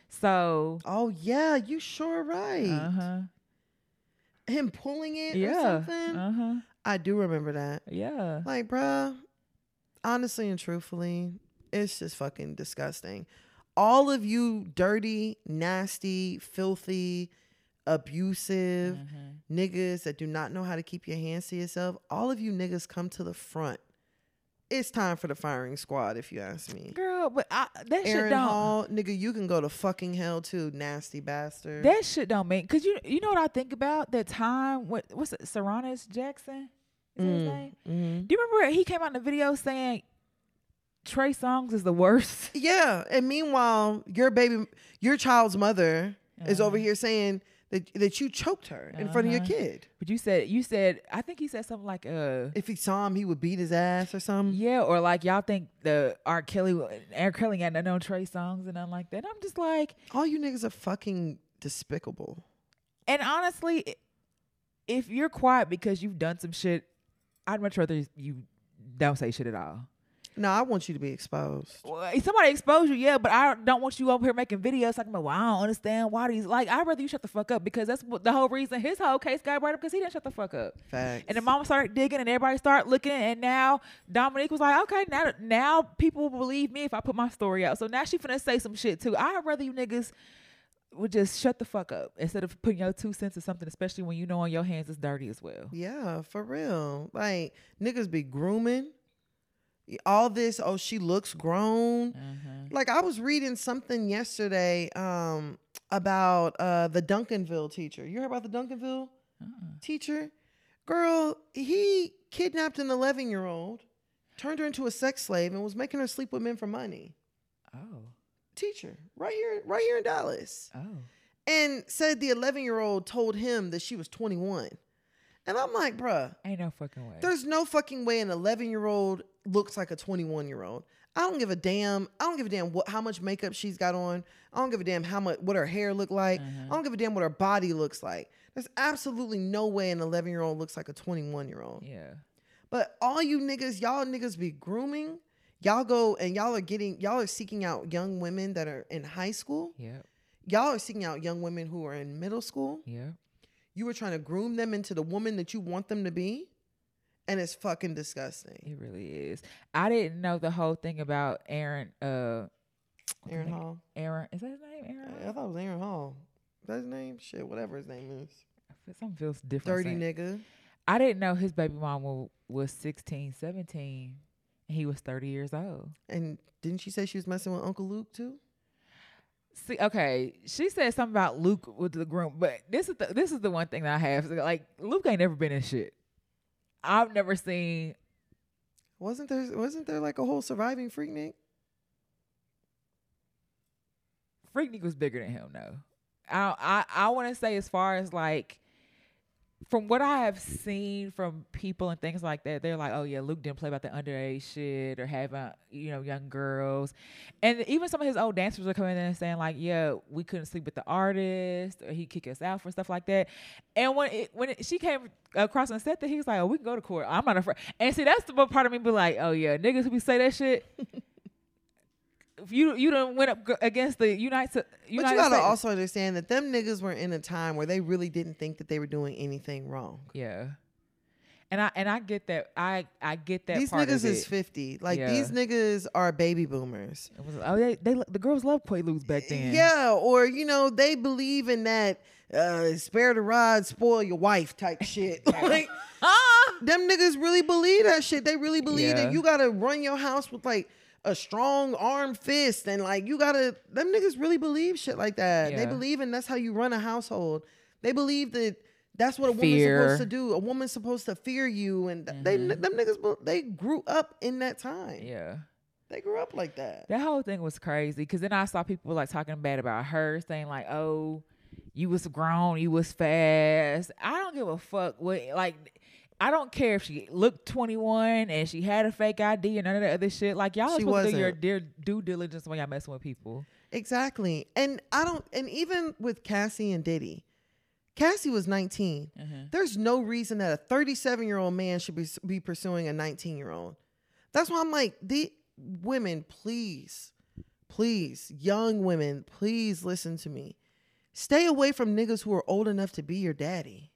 So, Oh yeah, you sure right. uh huh, Him pulling it or yeah, something. uh huh, I do remember that. yeah. Like, bruh, honestly and truthfully, it's just fucking disgusting. All of you dirty, nasty, filthy, abusive Mhm. niggas that do not know how to keep your hands to yourself, all of you niggas come to the front. It's time for the firing squad, if you ask me. Girl, but I, that shit Aaron don't. Hall, nigga, you can go to fucking hell too, nasty bastard. That shit don't make because you you know what I think about that time. What what's it? Saranus Jackson is that his Mm-hmm. Do you remember he came out in the video saying Trey Songz is the worst? Yeah, and meanwhile, your baby, your child's mother is over Uh-huh. here saying that that you choked her in front of your Uh-huh. kid. But you said you said I think he said something like uh If he saw him, he would beat his ass or something. yeah or like y'all think the R Kelly R Kelly had no Trey Songz and nothing like that. I'm just like All you niggas are fucking despicable. and honestly, if you're quiet because you've done some shit, I'd much rather you don't say shit at all. No, I want you to be exposed. Well, if somebody expose you, yeah, but I don't want you over here making videos talking about, well, I don't understand why these. Like, I'd rather you shut the fuck up because that's what the whole reason his whole case got brought up because he didn't shut the fuck up. Facts. And the mama started digging, and everybody started looking, and now Dominique was like, okay, now now people will believe me if I put my story out. So now she finna say some shit too. I'd rather you niggas would just shut the fuck up instead of putting your two cents or something, especially when you know on your hands is dirty as well. Yeah, for real. Like niggas be grooming. All this, oh, she looks grown. Mm-hmm. Like I was reading something yesterday um about uh the Duncanville teacher. You heard about the Duncanville teacher? Girl, he kidnapped an 11-year-old, turned her into a sex slave and was making her sleep with men for money. Oh, Teacher, right here right here in Dallas. oh, And said the 11-year-old told him that she was 21. And I'm like, bruh, ain't no fucking way. there's no fucking way an 11 year old looks like a 21 year old. I don't give a damn. I don't give a damn what how much makeup she's got on. I don't give a damn how much what her hair look like. I mm-hmm. don't give a damn what her body looks like. There's absolutely no way an 11 year old looks like a 21 year old. Yeah. But all you niggas, y'all niggas be grooming. Y'all go and y'all are getting, y'all are seeking out young women that are in high school. Yep. Y'all are seeking out young women who are in middle school. Yep. You were trying to groom them into the woman that you want them to be. And it's fucking disgusting. It really is. I didn't know the whole thing about Aaron. Uh, Aaron? Hall. Aaron is that his name? Aaron. I thought it was Aaron Hall. Is that his name? Shit, whatever his name is. Something feels different. Dirty saying- nigga. I didn't know his baby mama was 16, 17, and he was 30 years old. And didn't she say she was messing with Uncle Luke too? See, okay, she said something about Luke with the groom, but this is the this is the one thing that I have. Like Luke ain't never been in shit. I've never seen. Wasn't there wasn't there like a whole surviving Freaknik? Freaknik was bigger than him, though. I I I want to say as far as like. From what I have seen from people and things like that, they're like, "Oh yeah, Luke didn't play about the underage shit or having uh, you know young girls," and even some of his old dancers are coming in and saying like, "Yeah, we couldn't sleep with the artist or he kick us out for stuff like that." And when it, when it, she came across and said that, he was like, "Oh, we can go to court. I'm not afraid." And see, that's the part of me be like, "Oh yeah, niggas who be say that shit." You you done went up against the United But you gotta States. also understand that them niggas were in a time where they really didn't think that they were doing anything wrong. Yeah. And I and I get that I I get that these niggas is fifty. Like Yeah. these niggas are baby boomers. Was, oh they they the girls love Quaaludes back then. Yeah, or you know, they believe in that uh spare the rod, spoil your wife type shit. like Ah! them niggas really believe that shit. They really believe Yeah. that you gotta run your house with like a strong arm fist and like you gotta them niggas really believe shit like that. They believe and that's how you run a household. They believe that that's what a woman's Fear. supposed to do. A woman's supposed to fear you and th- they mm-hmm. them niggas they grew up in that time. Yeah. They grew up like that. That whole thing was crazy because then I saw people like talking bad about her, saying like, "Oh, you was grown, you was fast." I don't give a fuck what like. I don't care if she looked 21 and she had a fake ID and none of that other shit. Like y'all She supposed to do your dear due diligence when y'all messing with people. Exactly. And I don't and even with Cassie and Diddy, Cassie was 19. Mhm. There's no reason that a 37 year old man should be, be pursuing a 19 year old. That's why I'm like, the women, please, please, young women, please listen to me. Stay away from niggas who are old enough to be your daddy.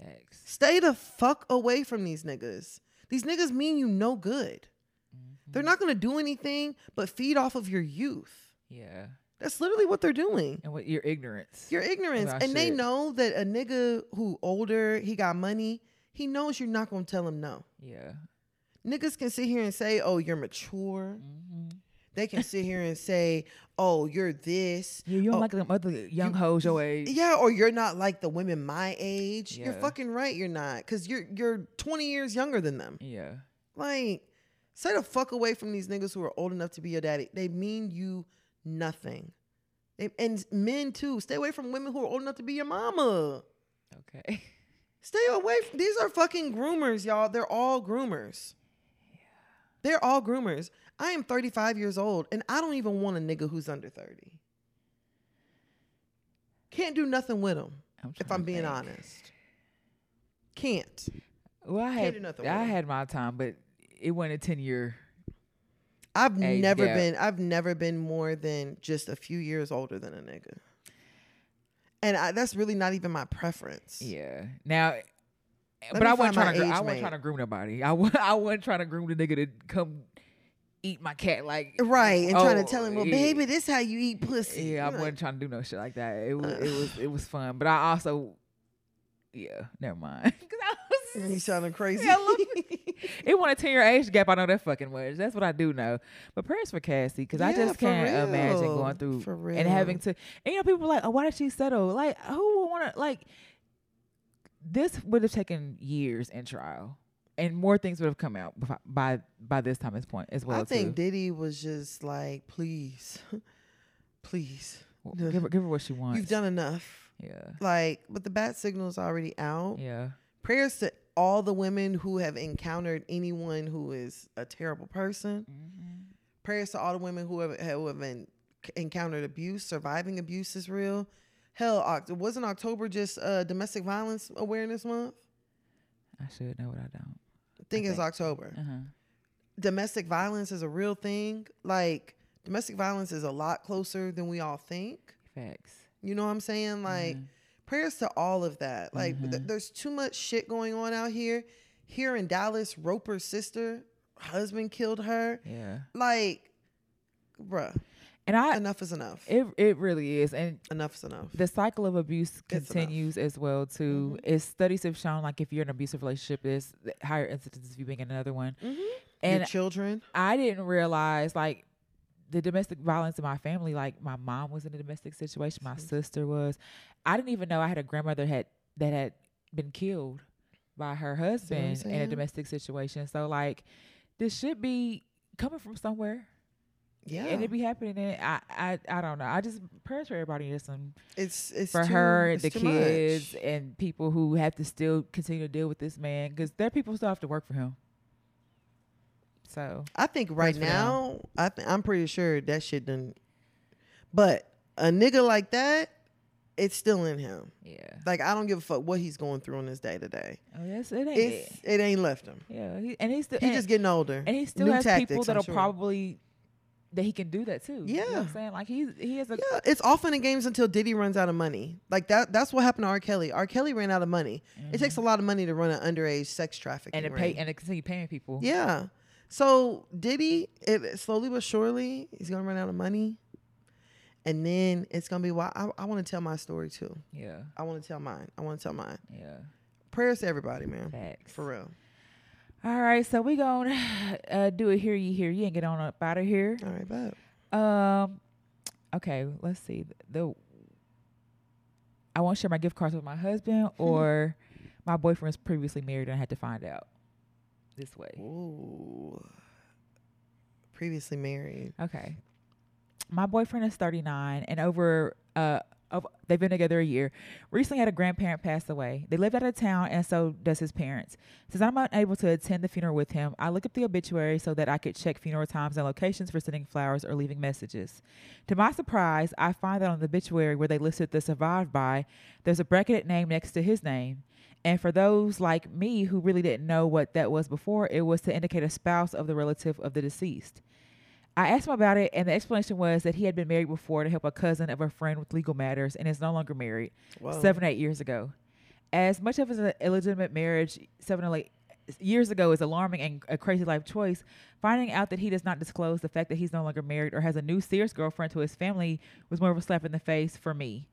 Facts. Stay the fuck away from these niggas. These niggas mean you no good. They're not gonna do anything but feed off of your youth. Yeah. That's literally what they're doing. And what your ignorance. Your ignorance. And they know that a nigga who older, he got money, he knows you're not gonna tell him no. yeah. Niggas can sit here and say, oh, you're mature. Mm-hmm. They can sit here and say, oh, you're this. Yeah, you don't Oh, like them other young hoes your age. Yeah, or you're not like the women my age. You're fucking right, you're not. Because you're you're 20 years younger than them. Yeah. Like, stay the fuck away from these niggas who are old enough to be your daddy. They mean you nothing. They- and men too. Stay away from women who are old enough to be your mama. Okay. Stay away. From, these are fucking groomers, y'all. They're all groomers. Yeah. They're all groomers. I am 35 years old and I don't even want a nigga who's under 30. Can't do nothing with him I'm if I'm being think. honest. Can't. Well, I Can't had I had my time, but it wasn't a ten year. I've never gap. been I've never been more than just a few years older than a nigga. And I, that's really not even my preference. Yeah. Now, eh, but I wasn't trying to. I wasn't trying to groom nobody. I I wasn't trying to groom the nigga to come eat my cat. Like Right, and trying oh, to tell him, well, yeah. baby, this how you eat pussy. Yeah, I I'm like, wasn't trying to do no shit like that. It was. It was. It was fun. But I also, yeah, never mind. 'Cause I was. You sounding crazy. Yeah, it want a ten year age gap. I know that fucking much. That's what I do know. But prayers for Cassie because I just can't imagine going through For and having to. And you know, people like, oh, why did she settle? Like, who would want to like? This would have taken years in trial, and more things would have come out by by this time as point as well. I think too. Diddy was just like, please, please, Well, give her give her what she wants. you've done enough. Yeah. Like, but the bat signal's already out. Yeah. Prayers to all the women who have encountered anyone who is a terrible person. Mm-hmm. Prayers to all the women who have, who have been, encountered abuse. Surviving abuse is real. Hell, wasn't October just uh, Domestic Violence Awareness Month? I should know, what I don't. I think it's. October. Uh huh. Domestic violence is a real thing. Like domestic violence is a lot closer than we all think. Facts. You know what I'm saying? Like Mhm. prayers to all of that. Like th- Mhm. there's too much shit going on out here. Here in Dallas, Roper's sister, husband killed her. yeah. Like, bruh, And I, enough is enough. it it really is, and enough is enough. the cycle of abuse continues as well too. Mhm. Is studies have shown like if you're in an abusive relationship, there's higher incidence of you being in another one. Mhm. And Your children. I didn't realize like the domestic violence in my family. Like my mom was in a domestic situation, my Mhm. sister was. I didn't even know I had a grandmother had that had been killed by her husband in a domestic situation. So like this should be coming from somewhere. Yeah, And it be happening. And I, I, I don't know. I just prayers for everybody. Listen, it's it's for too- her, it's the kids, much. and people who have to still continue to deal with this man because their people still have to work for him. So I think right Prayers for them. now, I th- I'm pretty sure that shit done. But a nigga like that, it's still in him. yeah. Like I don't give a fuck what he's going through on his day to day. Oh yes, it ain't. It's it ain't left him. yeah, he, and he's still He's just getting older. and he still new has tactics, people that'll sure. probably that he can do that too. you know what Yeah. I'm saying like he's he has a Yeah, it's often in games until Diddy runs out of money. Like that. That's what happened to R. Kelly. R. Kelly ran out of money. It takes a lot of money to run an underage sex trafficking Mm-hmm. and to pay and to continue paying people. Yeah. So Diddy, it, slowly but surely, he's gonna run out of money, and then it's gonna be why I, I want to tell my story too. yeah, I want to tell mine. I want to tell mine. yeah. Prayers to everybody, man. Facts. For real. All right, so we gonna uh, do it here. You here? You ain't get on up out of here. All right, but Um. Okay, let's see. The I won't share my gift cards with my husband or my boyfriend's previously married and I had to find out this way. Ooh. Previously married. Okay. My boyfriend is 39 and over uh of they've been together a year. Recently had a grandparent pass away. They lived out of town and so does his parents. Since I'm unable to attend the funeral with him, I look up the obituary so that I could check funeral times and locations for sending flowers or leaving messages. To my surprise, I find that on the obituary where they listed the survived by, there's a bracketed name next to his name. And for those like me who really didn't know what that was before, it was to indicate a spouse of the relative of the deceased. I asked him about it, and the explanation was that he had been married before to help a cousin of a friend with legal matters and is no longer married Whoa. seven, eight years ago. As much of an illegitimate marriage seven or eight years ago is alarming and a crazy life choice, finding out that he does not disclose the fact that he's no longer married or has a new serious girlfriend to his family was more of a slap in the face for me.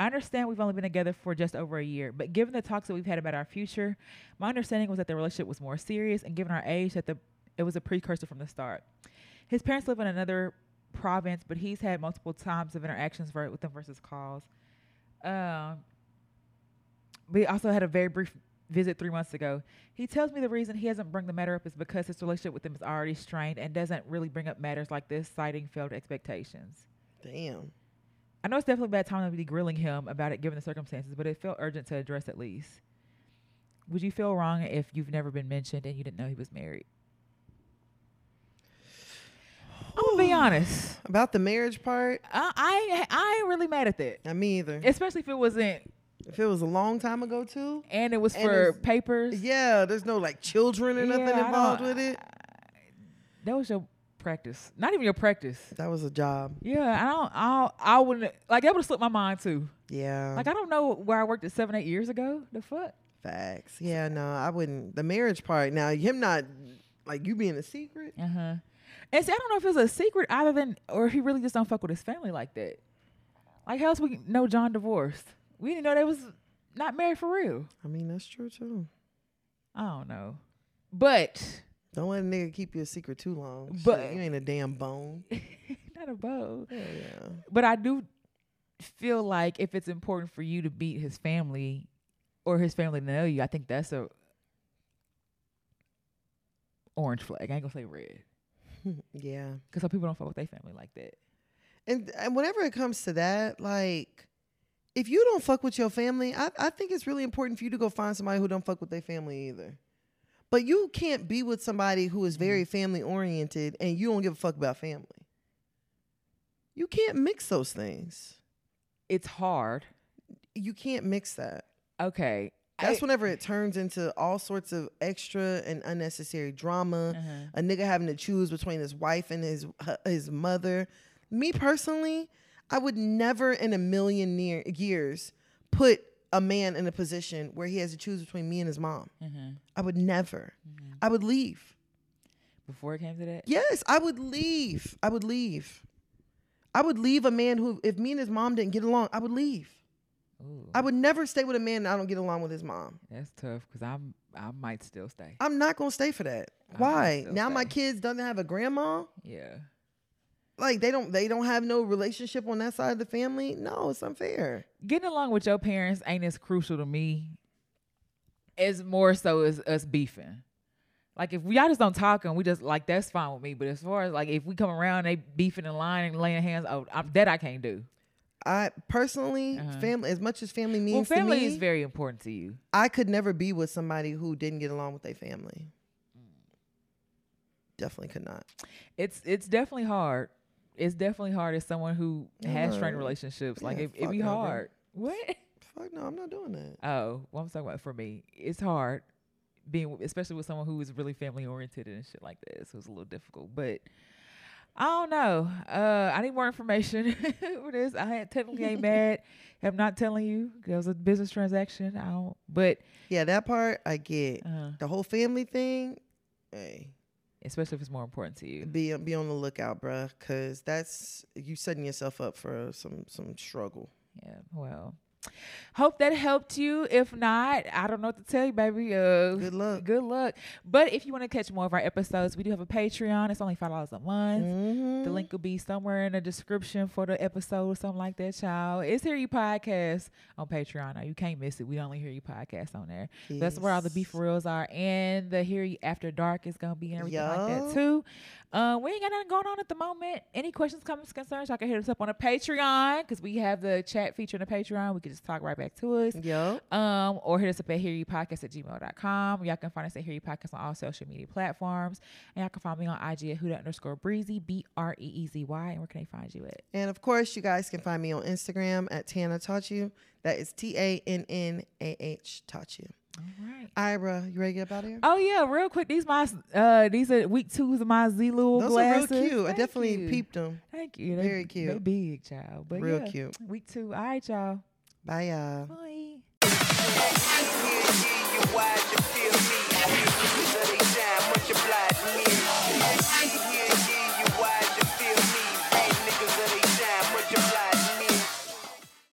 I understand we've only been together for just over a year, but given the talks that we've had about our future, my understanding was that the relationship was more serious, and given our age, that the it was a precursor from the start. His parents live in another province, but he's had multiple times of interactions with them versus calls. Um, but he also had a very brief visit three months ago. He tells me the reason he hasn't bring the matter up is because his relationship with them is already strained and doesn't really bring up matters like this, citing failed expectations. Damn. I know it's definitely a bad time to be grilling him about it given the circumstances, but it felt urgent to address at least. Would you feel wrong if you've never been mentioned and you didn't know he was married? I'm gonna be honest. About the marriage part, I, I I ain't really mad at that, I me either. especially if it wasn't If it was a long time ago too, and it was And for papers. yeah, there's no like children or nothing Yeah, I involved with it. That was your practice, not even your practice. That was a job. Yeah, I don't. I I wouldn't like that would have slipped my mind too. Yeah. Like I don't know where I worked at seven eight years ago. The fuck. Facts. Yeah, no, I wouldn't. The marriage part. Now, him not like you being a secret. Uh huh. And see, I don't know if it's a secret other than, or if he really just don't fuck with his family like that. Like, how else we know John divorced? We didn't know they was not married for real. I mean, that's true too. I don't know, but Don't let a nigga keep you a secret too long. Shit, But- you ain't a damn bone. not a bone. Yeah, yeah. But I do feel like if it's important for you to beat his family or his family to know you, I think that's a orange flag. I ain't gonna say red yeah. because some people don't fuck with their family like that. And and whenever it comes to that, like if you don't fuck with your family, I, I think it's really important for you to go find somebody who don't fuck with their family either. But you can't be with somebody who is very mm-hmm. family oriented and you don't give a fuck about family. You can't mix those things. It's hard. you can't mix that. Okay. That's I- whenever it turns into all sorts of extra and unnecessary drama. Uh-huh. A nigga having to choose between his wife and his his mother. Me personally, I would never in a million years put a man in a position where he has to choose between me and his mom. Mhm. I would never. Mhm. I would leave. Before it came to that. Yes, I would leave. I would leave. I would leave a man who, if me and his mom didn't get along, I would leave. Ooh, I would never stay with a man that I don't get along with his mom. that's tough because I'm I might still stay. I'm not gonna stay for that. I Why? Now my kids doesn't have a grandma. Yeah. Like they don't they don't have no relationship on that side of the family. No, it's unfair. Getting along with your parents ain't as crucial to me as more so as us beefing. Like if we y'all just don't talk and we just like that's fine with me. But as far as like if we come around they beefing and lying and laying hands, oh I'm, that I can't do. I personally, Uh-huh. family as much as family means Well, family to me, is very important to you. I could never be with somebody who didn't get along with their family. Definitely could not. It's it's definitely hard. It's definitely hard as someone who has strained relationships. Like yeah, it, it fuck be no, bro. hard. What? Fuck no, I'm not doing that. Oh, well, I'm talking about for me. It's hard being, especially with someone who is really family oriented and shit like that. So it's a little difficult. But I don't know. Uh, I need more information for this. I technically ain't mad. I'm not telling you. It was a business transaction. I don't. But Yeah, that part I get. uh, The whole family thing, hey, especially if it's more important to you. be be on the lookout, bruh, cause that's you setting yourself up for some some struggle. Yeah. Well. Hope that helped you. If not, I don't know what to tell you, baby. Uh, Good luck. Good luck. But if you want to catch more of our episodes, we do have a Patreon. It's only five dollars a month. Mhm. The link will be somewhere in the description for the episode or something like that, child. It's Hear Ye Podcast on Patreon. Now, you can't miss it. We only Hear Ye Podcast on there. That's where all the beef Yes. reels are. And the Hear Ye After Dark is going to be and everything like that, too. Uh, we ain't got nothing going on at the moment. Any questions, comments, concerns, y'all can hit us up on the Patreon because we have the chat feature on the Patreon. We can just talk right back to us. Yup. Um, or hit us up at Hear Ye Podcast at gmail.com. Y'all can find us at Hear Ye Podcast on all social media platforms. And y'all can find me on IG at Huda underscore Breezy, B R E E Z Y. And where can they find you at? And of course, you guys can find me on Instagram at Tannah Taught You. That is T A N N A H Taught You. All right. Ira, you ready to get up out of here? Oh yeah, real quick. These my uh these are week twos of my Z Lul Those glasses. are real cute. I definitely you. peeped them. Thank you. They, Very They cute. big, child. But Real yeah, cute. Week two. All right, y'all. Bye, y'all. Bye. you watch